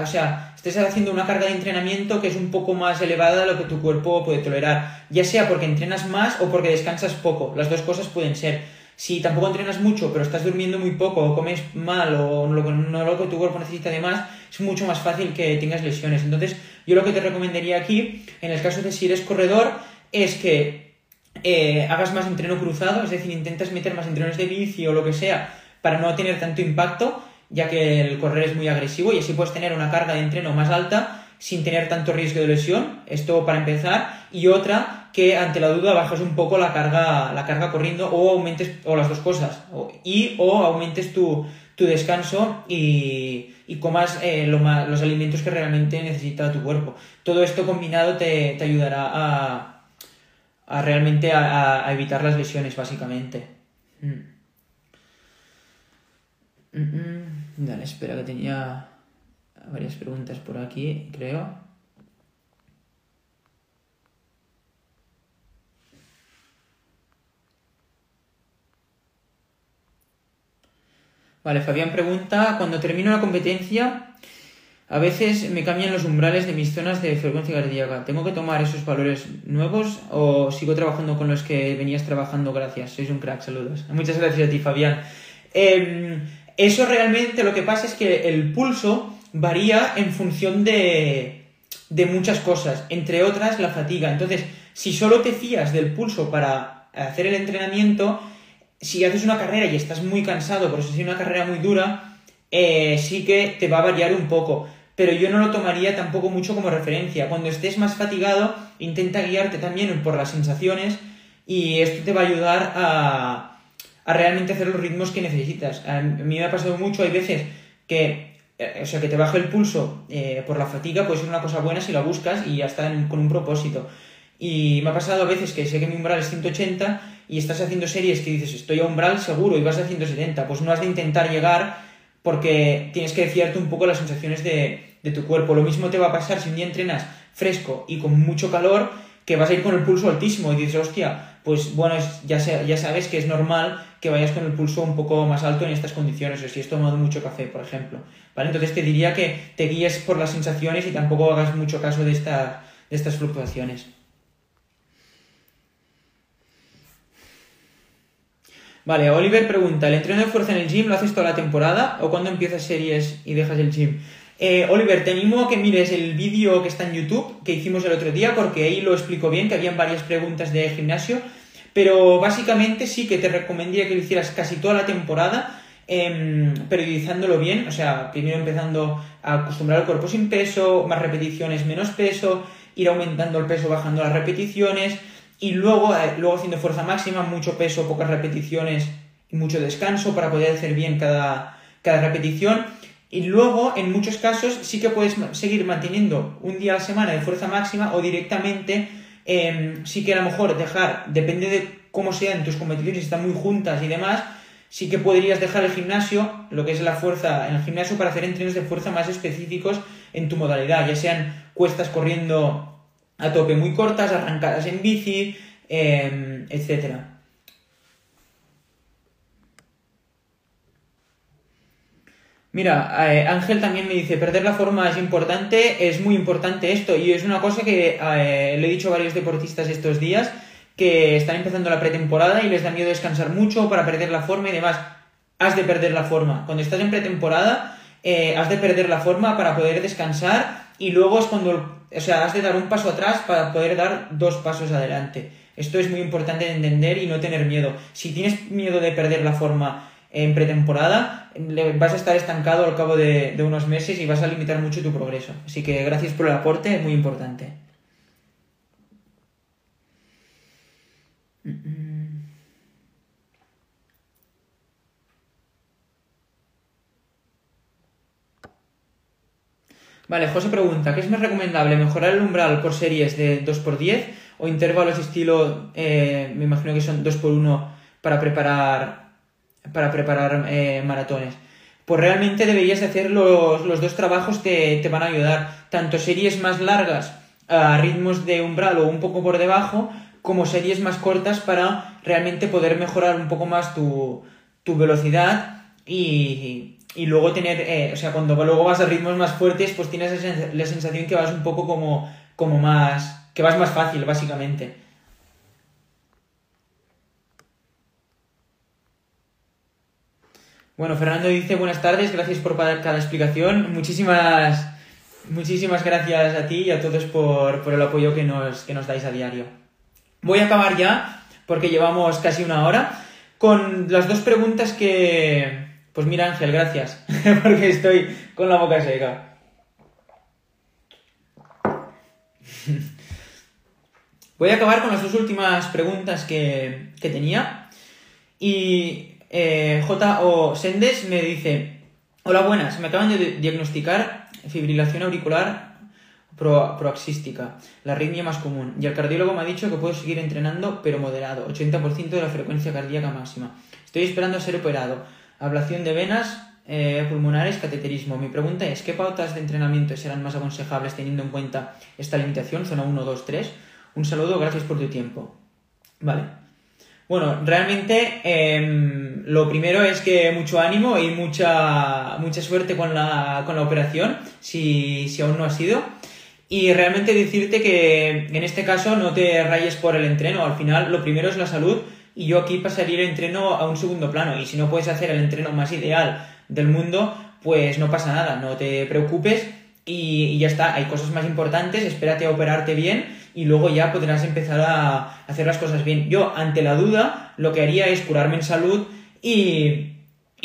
o sea, estés haciendo una carga de entrenamiento que es un poco más elevada de lo que tu cuerpo puede tolerar, ya sea porque entrenas más o porque descansas poco, las dos cosas pueden ser. Si tampoco entrenas mucho, pero estás durmiendo muy poco, o comes mal, o no lo que tu cuerpo necesita de más, es mucho más fácil que tengas lesiones. Entonces, yo lo que te recomendaría aquí, en el caso de si eres corredor, es que eh, hagas más entreno cruzado, es decir, intentas meter más entrenos de bici o lo que sea para no tener tanto impacto, ya que el correr es muy agresivo y así puedes tener una carga de entreno más alta sin tener tanto riesgo de lesión, esto para empezar, y otra que ante la duda bajes un poco la carga, la carga corriendo o aumentes, o las dos cosas, y o aumentes tu, descanso y, comas eh, los alimentos que realmente necesita tu cuerpo. Todo esto combinado te, ayudará a, a realmente a, evitar las lesiones, básicamente. Mm. Mm, mm. Dale, espera que tenía varias preguntas por aquí, creo. Vale, Fabián pregunta, cuando termino la competencia, a veces me cambian los umbrales de mis zonas de frecuencia cardíaca. ¿Tengo que tomar esos valores nuevos o sigo trabajando con los que venías trabajando? Gracias, sois un crack, saludos. Muchas gracias a ti, Fabián. Em, eso realmente lo que pasa es que el pulso varía en función de, de muchas cosas, entre otras la fatiga. Entonces, si solo te fías del pulso para hacer el entrenamiento, si haces una carrera y estás muy cansado, por eso es una carrera muy dura, eh, sí que te va a variar un poco. Pero yo no lo tomaría tampoco mucho como referencia. Cuando estés más fatigado, intenta guiarte también por las sensaciones y esto te va a ayudar a, a realmente hacer los ritmos que necesitas. A mí me ha pasado mucho, hay veces que o sea, que te baje el pulso eh, por la fatiga puede ser una cosa buena si la buscas y ya está con un propósito. Y me ha pasado a veces que sé que mi umbral es 180 y estás haciendo series que dices estoy a umbral seguro y vas a 170. Pues no has de intentar llegar porque tienes que fiarte un poco las sensaciones de, de tu cuerpo. Lo mismo te va a pasar si un día entrenas fresco y con mucho calor que vas a ir con el pulso altísimo y dices, hostia, pues bueno, ya, ya sabes que es normal que vayas con el pulso un poco más alto en estas condiciones, o si has tomado mucho café, por ejemplo. ¿Vale? Entonces te diría que te guíes por las sensaciones y tampoco hagas mucho caso de, de estas fluctuaciones. Vale, Oliver pregunta, ¿el entreno de fuerza en el gym lo haces toda la temporada o cuando empiezas series y dejas el gym? Eh, Oliver, te animo a que mires el vídeo que está en YouTube que hicimos el otro día porque ahí lo explico bien, que habían varias preguntas de gimnasio, pero básicamente sí que te recomendaría que lo hicieras casi toda la temporada, eh, periodizándolo bien, o sea, primero empezando a acostumbrar al cuerpo sin peso, más repeticiones, menos peso, ir aumentando el peso, bajando las repeticiones, y luego, eh, luego haciendo fuerza máxima, mucho peso, pocas repeticiones y mucho descanso para poder hacer bien cada, cada repetición. Y luego, en muchos casos, sí que puedes seguir manteniendo un día a la semana de fuerza máxima o directamente em, sí que a lo mejor dejar, depende de cómo sean tus competiciones, si están muy juntas y demás, sí que podrías dejar el gimnasio, lo que es la fuerza en el gimnasio, para hacer entrenos de fuerza más específicos en tu modalidad, ya sean cuestas corriendo a tope muy cortas, arrancadas en bici, eh, etcétera. Mira, eh, Ángel también me dice, perder la forma es importante, es muy importante esto, y es una cosa que eh, le he dicho a varios deportistas estos días, que están empezando la pretemporada y les da miedo descansar mucho para perder la forma y demás. Has de perder la forma. Cuando estás en pretemporada, eh, has de perder la forma para poder descansar y luego es cuando, o sea, has de dar un paso atrás para poder dar dos pasos adelante. Esto es muy importante de entender y no tener miedo. Si tienes miedo de perder la forma en pretemporada, vas a estar estancado al cabo de, unos meses y vas a limitar mucho tu progreso. Así que gracias por el aporte, es muy importante. Vale, José pregunta, ¿qué es más recomendable? ¿Mejorar el umbral por series de 2x10 o intervalos estilo, eh, me imagino que son 2x1 para preparar para preparar eh, maratones. Pues realmente deberías hacer los, los dos trabajos te, te van a ayudar. Tanto series más largas a ritmos de umbral o un poco por debajo, como series más cortas para realmente poder mejorar un poco más tu, tu velocidad y, y luego tener, eh, o sea, cuando luego vas a ritmos más fuertes, pues tienes la sensación que vas un poco como, como más, que vas más fácil, básicamente. Bueno, Fernando dice buenas tardes, gracias por cada explicación. Muchísimas, muchísimas gracias a ti y a todos por, por el apoyo que nos, que nos dais a diario. Voy a acabar ya, porque llevamos casi una hora, con las dos preguntas que, pues mira, Ángel, gracias, porque estoy con la boca seca. Voy a acabar con las dos últimas preguntas que, tenía. Y eh, J.O. Sendes me dice: Hola, buenas, me acaban de diagnosticar fibrilación auricular proaxística, la arritmia más común, y el cardiólogo me ha dicho que puedo seguir entrenando, pero moderado, 80% de la frecuencia cardíaca máxima. Estoy esperando a ser operado. Ablación de venas eh, pulmonares, cateterismo. Mi pregunta es, ¿qué pautas de entrenamiento serán más aconsejables teniendo en cuenta esta limitación, zona 1, 2, 3? Un saludo, gracias por tu tiempo. Vale. Bueno, realmente em, lo primero es que mucho ánimo y mucha, mucha suerte con la, con la operación, si, si aún no ha sido. Y realmente decirte que en este caso no te rayes por el entreno, al final lo primero es la salud y yo aquí pasaría el entreno a un segundo plano. Y si no puedes hacer el entreno más ideal del mundo, pues no pasa nada, no te preocupes y, ya está. Hay cosas más importantes, espérate a operarte bien y luego ya podrás empezar a hacer las cosas bien. Yo, ante la duda, lo que haría es curarme en salud y,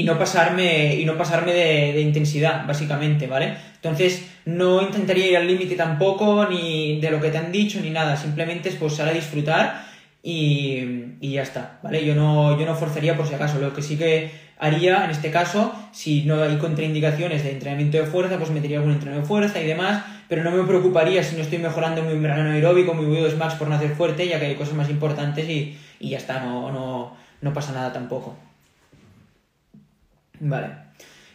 no pasarme, y no pasarme de, intensidad, básicamente, ¿vale? Entonces, no intentaría ir al límite tampoco, ni de lo que te han dicho, ni nada. Simplemente es pues a disfrutar y, ya está, ¿vale? Yo no, yo no forzaría por si acaso. Lo que sí que haría en este caso, si no hay contraindicaciones de entrenamiento de fuerza, pues metería algún entrenamiento de fuerza y demás, pero no me preocuparía si no estoy mejorando mi umbrano aeróbico, mi VO2 max por no hacer fuerte, ya que hay cosas más importantes y, ya está, no, no, no pasa nada tampoco. Vale.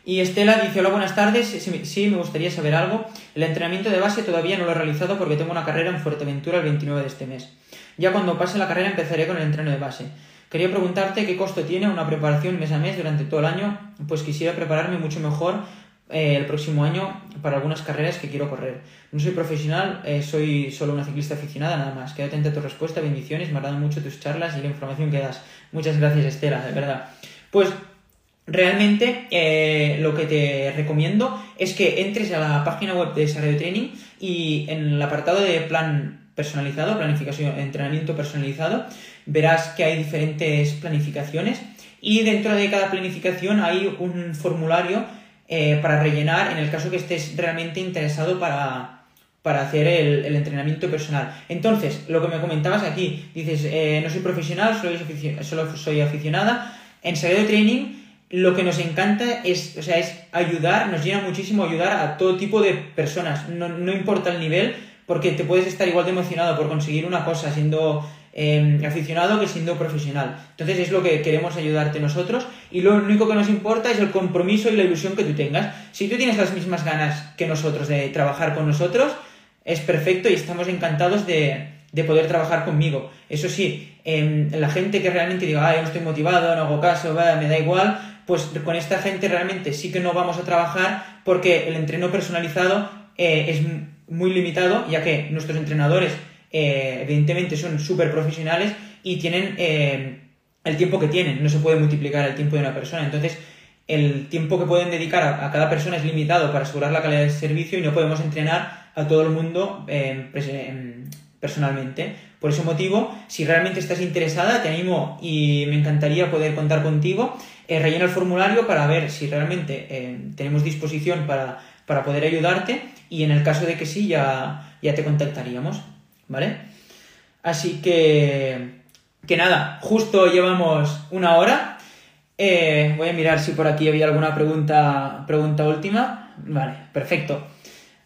Y Estela dice, hola, buenas tardes, sí, me gustaría saber algo. El entrenamiento de base todavía no lo he realizado porque tengo una carrera en Fuerteventura el 29 de este mes. Ya cuando pase la carrera empezaré con el entreno de base. Quería preguntarte qué costo tiene una preparación mes a mes durante todo el año, pues quisiera prepararme mucho mejor eh, el próximo año para algunas carreras que quiero correr. No soy profesional, eh, soy solo una ciclista aficionada nada más. Quédate atenta a tu respuesta, bendiciones, me agradan mucho tus charlas y la información que das. Muchas gracias Estela, de verdad. Pues realmente eh, lo que te recomiendo es que entres a la página web de Desarrollo Training y en el apartado de plan personalizado, planificación, entrenamiento personalizado, verás que hay diferentes planificaciones y dentro de cada planificación hay un formulario eh, para rellenar en el caso que estés realmente interesado para, para hacer el, entrenamiento personal. Entonces, lo que me comentabas aquí, dices, eh, no soy profesional, solo soy aficionada. En de Training lo que nos encanta es, o sea, es ayudar, nos llena muchísimo ayudar a todo tipo de personas, no, no importa el nivel, porque te puedes estar igual de emocionado por conseguir una cosa siendo em, aficionado que siendo profesional. Entonces es lo que queremos ayudarte nosotros y lo único que nos importa es el compromiso y la ilusión que tú tengas. Si tú tienes las mismas ganas que nosotros de trabajar con nosotros, es perfecto y estamos encantados de, poder trabajar conmigo. Eso sí, em, la gente que realmente diga, ay, no estoy motivado, no hago caso, me da igual, pues con esta gente realmente sí que no vamos a trabajar porque el entreno personalizado eh, es muy limitado, ya que nuestros entrenadores eh, evidentemente son súper profesionales y tienen eh, el tiempo que tienen, no se puede multiplicar el tiempo de una persona. Entonces, el tiempo que pueden dedicar a, cada persona es limitado para asegurar la calidad del servicio y no podemos entrenar a todo el mundo personalmente. Por ese motivo, si realmente estás interesada, te animo y me encantaría poder contar contigo. Eh, rellena el formulario para ver si realmente tenemos disposición para, para poder ayudarte y en el caso de que sí, ya, ya te contactaríamos, ¿vale? Así que, que nada, justo llevamos una hora. Eh, voy a mirar si por aquí había alguna pregunta, pregunta última. Vale, perfecto.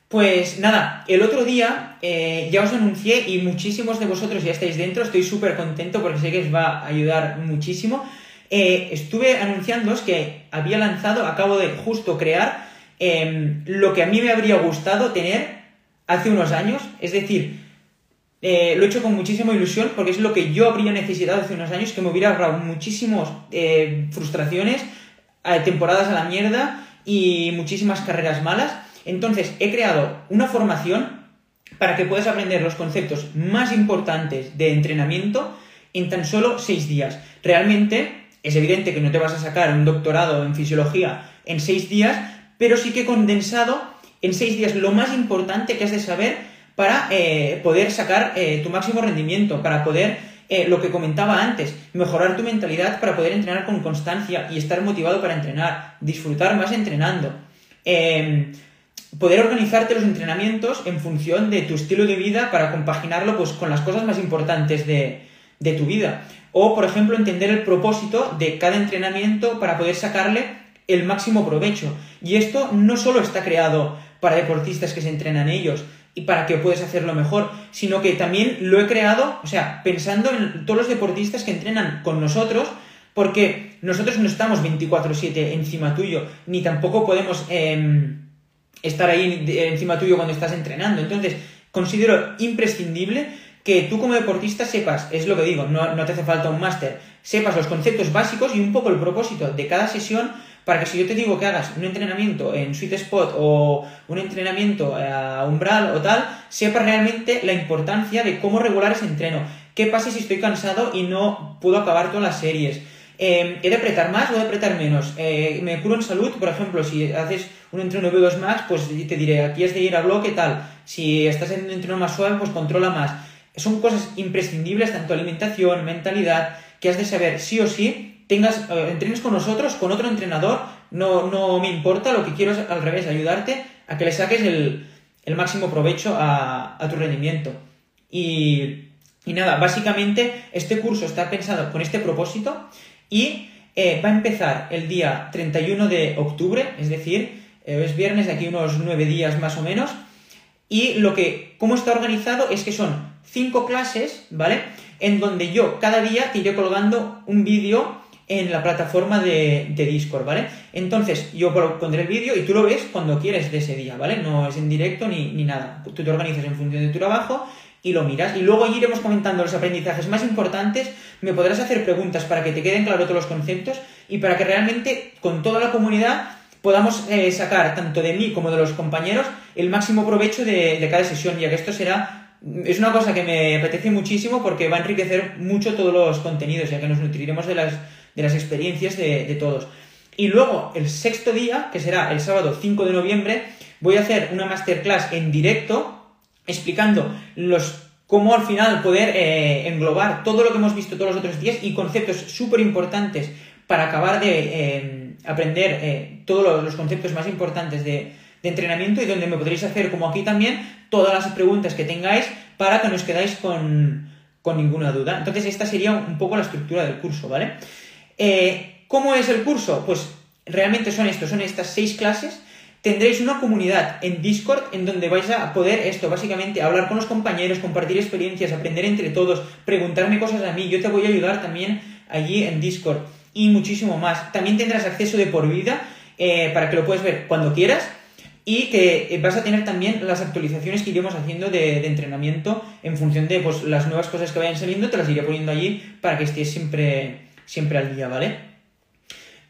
Pues nada, el otro día eh, ya os anuncié y muchísimos de vosotros ya estáis dentro, estoy súper contento porque sé que os va a ayudar muchísimo. Eh, estuve anunciándoos que había lanzado, acabo de justo crear Em, lo que a mí me habría gustado tener hace unos años, es decir, eh, lo he hecho con muchísima ilusión porque es lo que yo habría necesitado hace unos años, que me hubiera ahorrado muchísimas eh, frustraciones, temporadas a la mierda y muchísimas carreras malas. Entonces he creado una formación para que puedas aprender los conceptos más importantes de entrenamiento en tan solo seis días. Realmente es evidente que no te vas a sacar un doctorado en fisiología en seis días, pero sí que he condensado en seis días lo más importante que has de saber para eh, poder sacar eh, tu máximo rendimiento, para poder, eh, lo que comentaba antes, mejorar tu mentalidad para poder entrenar con constancia y estar motivado para entrenar, disfrutar más entrenando. Em, poder organizarte los entrenamientos en función de tu estilo de vida para compaginarlo pues, con las cosas más importantes de, de tu vida. O, por ejemplo, entender el propósito de cada entrenamiento para poder sacarle el máximo provecho. Y esto no solo está creado para deportistas que se entrenan ellos y para que puedas hacerlo mejor, sino que también lo he creado, o sea, pensando en todos los deportistas que entrenan con nosotros, porque nosotros no estamos 24/7 encima tuyo, ni tampoco podemos em, estar ahí encima tuyo cuando estás entrenando. Entonces, considero imprescindible que tú como deportista sepas, es lo que digo, no, no te hace falta un máster, sepas los conceptos básicos y un poco el propósito de cada sesión para que si yo te digo que hagas un entrenamiento en sweet spot o un entrenamiento a umbral o tal, sepas realmente la importancia de cómo regular ese entreno. ¿Qué pasa si estoy cansado y no puedo acabar todas las series? Eh, ¿He de apretar más o de apretar menos? Eh, ¿Me curo en salud? Por ejemplo, si haces un entreno B2 Max, pues te diré, aquí has de ir a bloque tal. Si estás en un entreno más suave, pues controla más. Son cosas imprescindibles, tanto alimentación, mentalidad, que has de saber sí o sí tengas, entrenes con nosotros, con otro entrenador, no, no me importa, lo que quiero es al revés, ayudarte a que le saques el, máximo provecho a, tu rendimiento. Y, nada, básicamente este curso está pensado con este propósito y eh, va a empezar el día 31 de octubre, es decir, eh, es viernes, de aquí unos nueve días más o menos. Y lo que, cómo está organizado es que son cinco clases, ¿vale? En donde yo cada día te iré colgando un vídeo en la plataforma de, Discord, ¿vale? Entonces, yo pondré el vídeo y tú lo ves cuando quieres de ese día, ¿vale? No es en directo ni, ni nada. Tú te organizas en función de tu trabajo y lo miras. Y luego iremos comentando los aprendizajes más importantes. Me podrás hacer preguntas para que te queden claros todos los conceptos y para que realmente con toda la comunidad podamos eh, sacar tanto de mí como de los compañeros el máximo provecho de, de cada sesión, ya que esto será es una cosa que me apetece muchísimo porque va a enriquecer mucho todos los contenidos, ya que nos nutriremos de las las experiencias de, todos. Y luego, el sexto día, que será el sábado 5 de noviembre, voy a hacer una masterclass en directo explicando los cómo al final poder eh, englobar todo lo que hemos visto todos los otros días y conceptos súper importantes para acabar de eh, aprender eh, todos los conceptos más importantes de, de, entrenamiento y donde me podréis hacer, como aquí también, todas las preguntas que tengáis para que no os quedáis con, con ninguna duda. Entonces, esta sería un poco la estructura del curso, ¿vale? Eh, ¿Cómo es el curso? Pues realmente son estos, son estas seis clases. Tendréis una comunidad en Discord en donde vais a poder esto, básicamente, hablar con los compañeros, compartir experiencias, aprender entre todos, preguntarme cosas a mí. Yo te voy a ayudar también allí en Discord y muchísimo más. También tendrás acceso de por vida eh, para que lo puedas ver cuando quieras y que vas a tener también las actualizaciones que iremos haciendo de, de, entrenamiento en función de pues, las nuevas cosas que vayan saliendo, te las iré poniendo allí para que estés siempre siempre al día, ¿vale?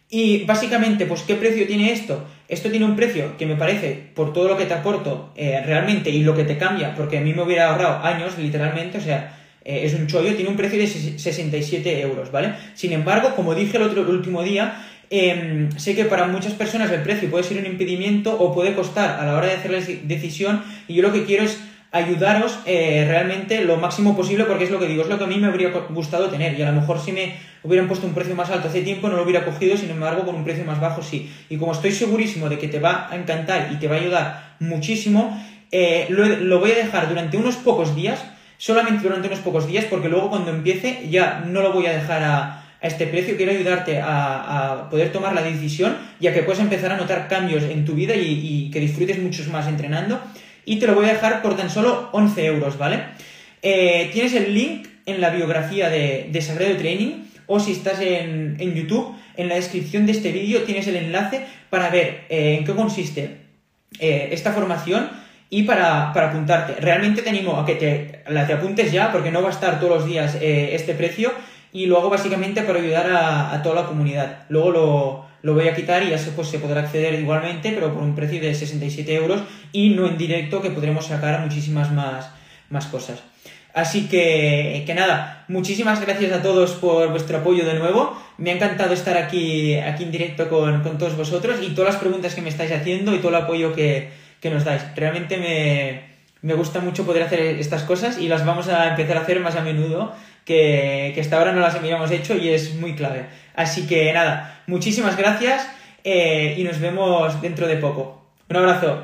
Y básicamente, pues, ¿qué precio tiene esto? Esto tiene un precio que me parece, por todo lo que te aporto eh, realmente y lo que te cambia, porque a mí me hubiera ahorrado años, literalmente, o sea, eh, es un chollo, tiene un precio de 67 euros, ¿vale? Sin embargo, como dije el otro el último día, em, sé que para muchas personas el precio puede ser un impedimento o puede costar a la hora de hacer la decisión y yo lo que quiero es ayudaros eh, realmente lo máximo posible porque es lo que digo, es lo que a mí me habría gustado tener y a lo mejor si me hubieran puesto un precio más alto hace tiempo no lo hubiera cogido, sin embargo con un precio más bajo sí. Y como estoy segurísimo de que te va a encantar y te va a ayudar muchísimo, eh, lo, voy a dejar durante unos pocos días, solamente durante unos pocos días porque luego cuando empiece ya no lo voy a dejar a, este precio, quiero ayudarte a, poder tomar la decisión, ya que puedes empezar a notar cambios en tu vida y, y que disfrutes muchos más entrenando y te lo voy a dejar por tan solo 11 euros, ¿vale? Eh, tienes el link en la biografía de, de Sagredo Training o si estás en, YouTube, en la descripción de este vídeo tienes el enlace para ver eh, en qué consiste eh, esta formación y para, apuntarte. Realmente te animo a que te, la, te apuntes ya porque no va a estar todos los días este precio y lo hago básicamente para ayudar a, toda la comunidad. Luego lo voy a quitar y ya se, pues, se podrá acceder igualmente, pero por un precio de 67 euros y no en directo, que podremos sacar muchísimas más, más cosas. Así que, que nada, muchísimas gracias a todos por vuestro apoyo de nuevo. Me ha encantado estar aquí, aquí en directo con, con todos vosotros y todas las preguntas que me estáis haciendo y todo el apoyo que, que nos dais. Realmente me, me gusta mucho poder hacer estas cosas y las vamos a empezar a hacer más a menudo, que, que hasta ahora no las habíamos hecho y es muy clave. Así que nada, muchísimas gracias eh, y nos vemos dentro de poco. Un abrazo.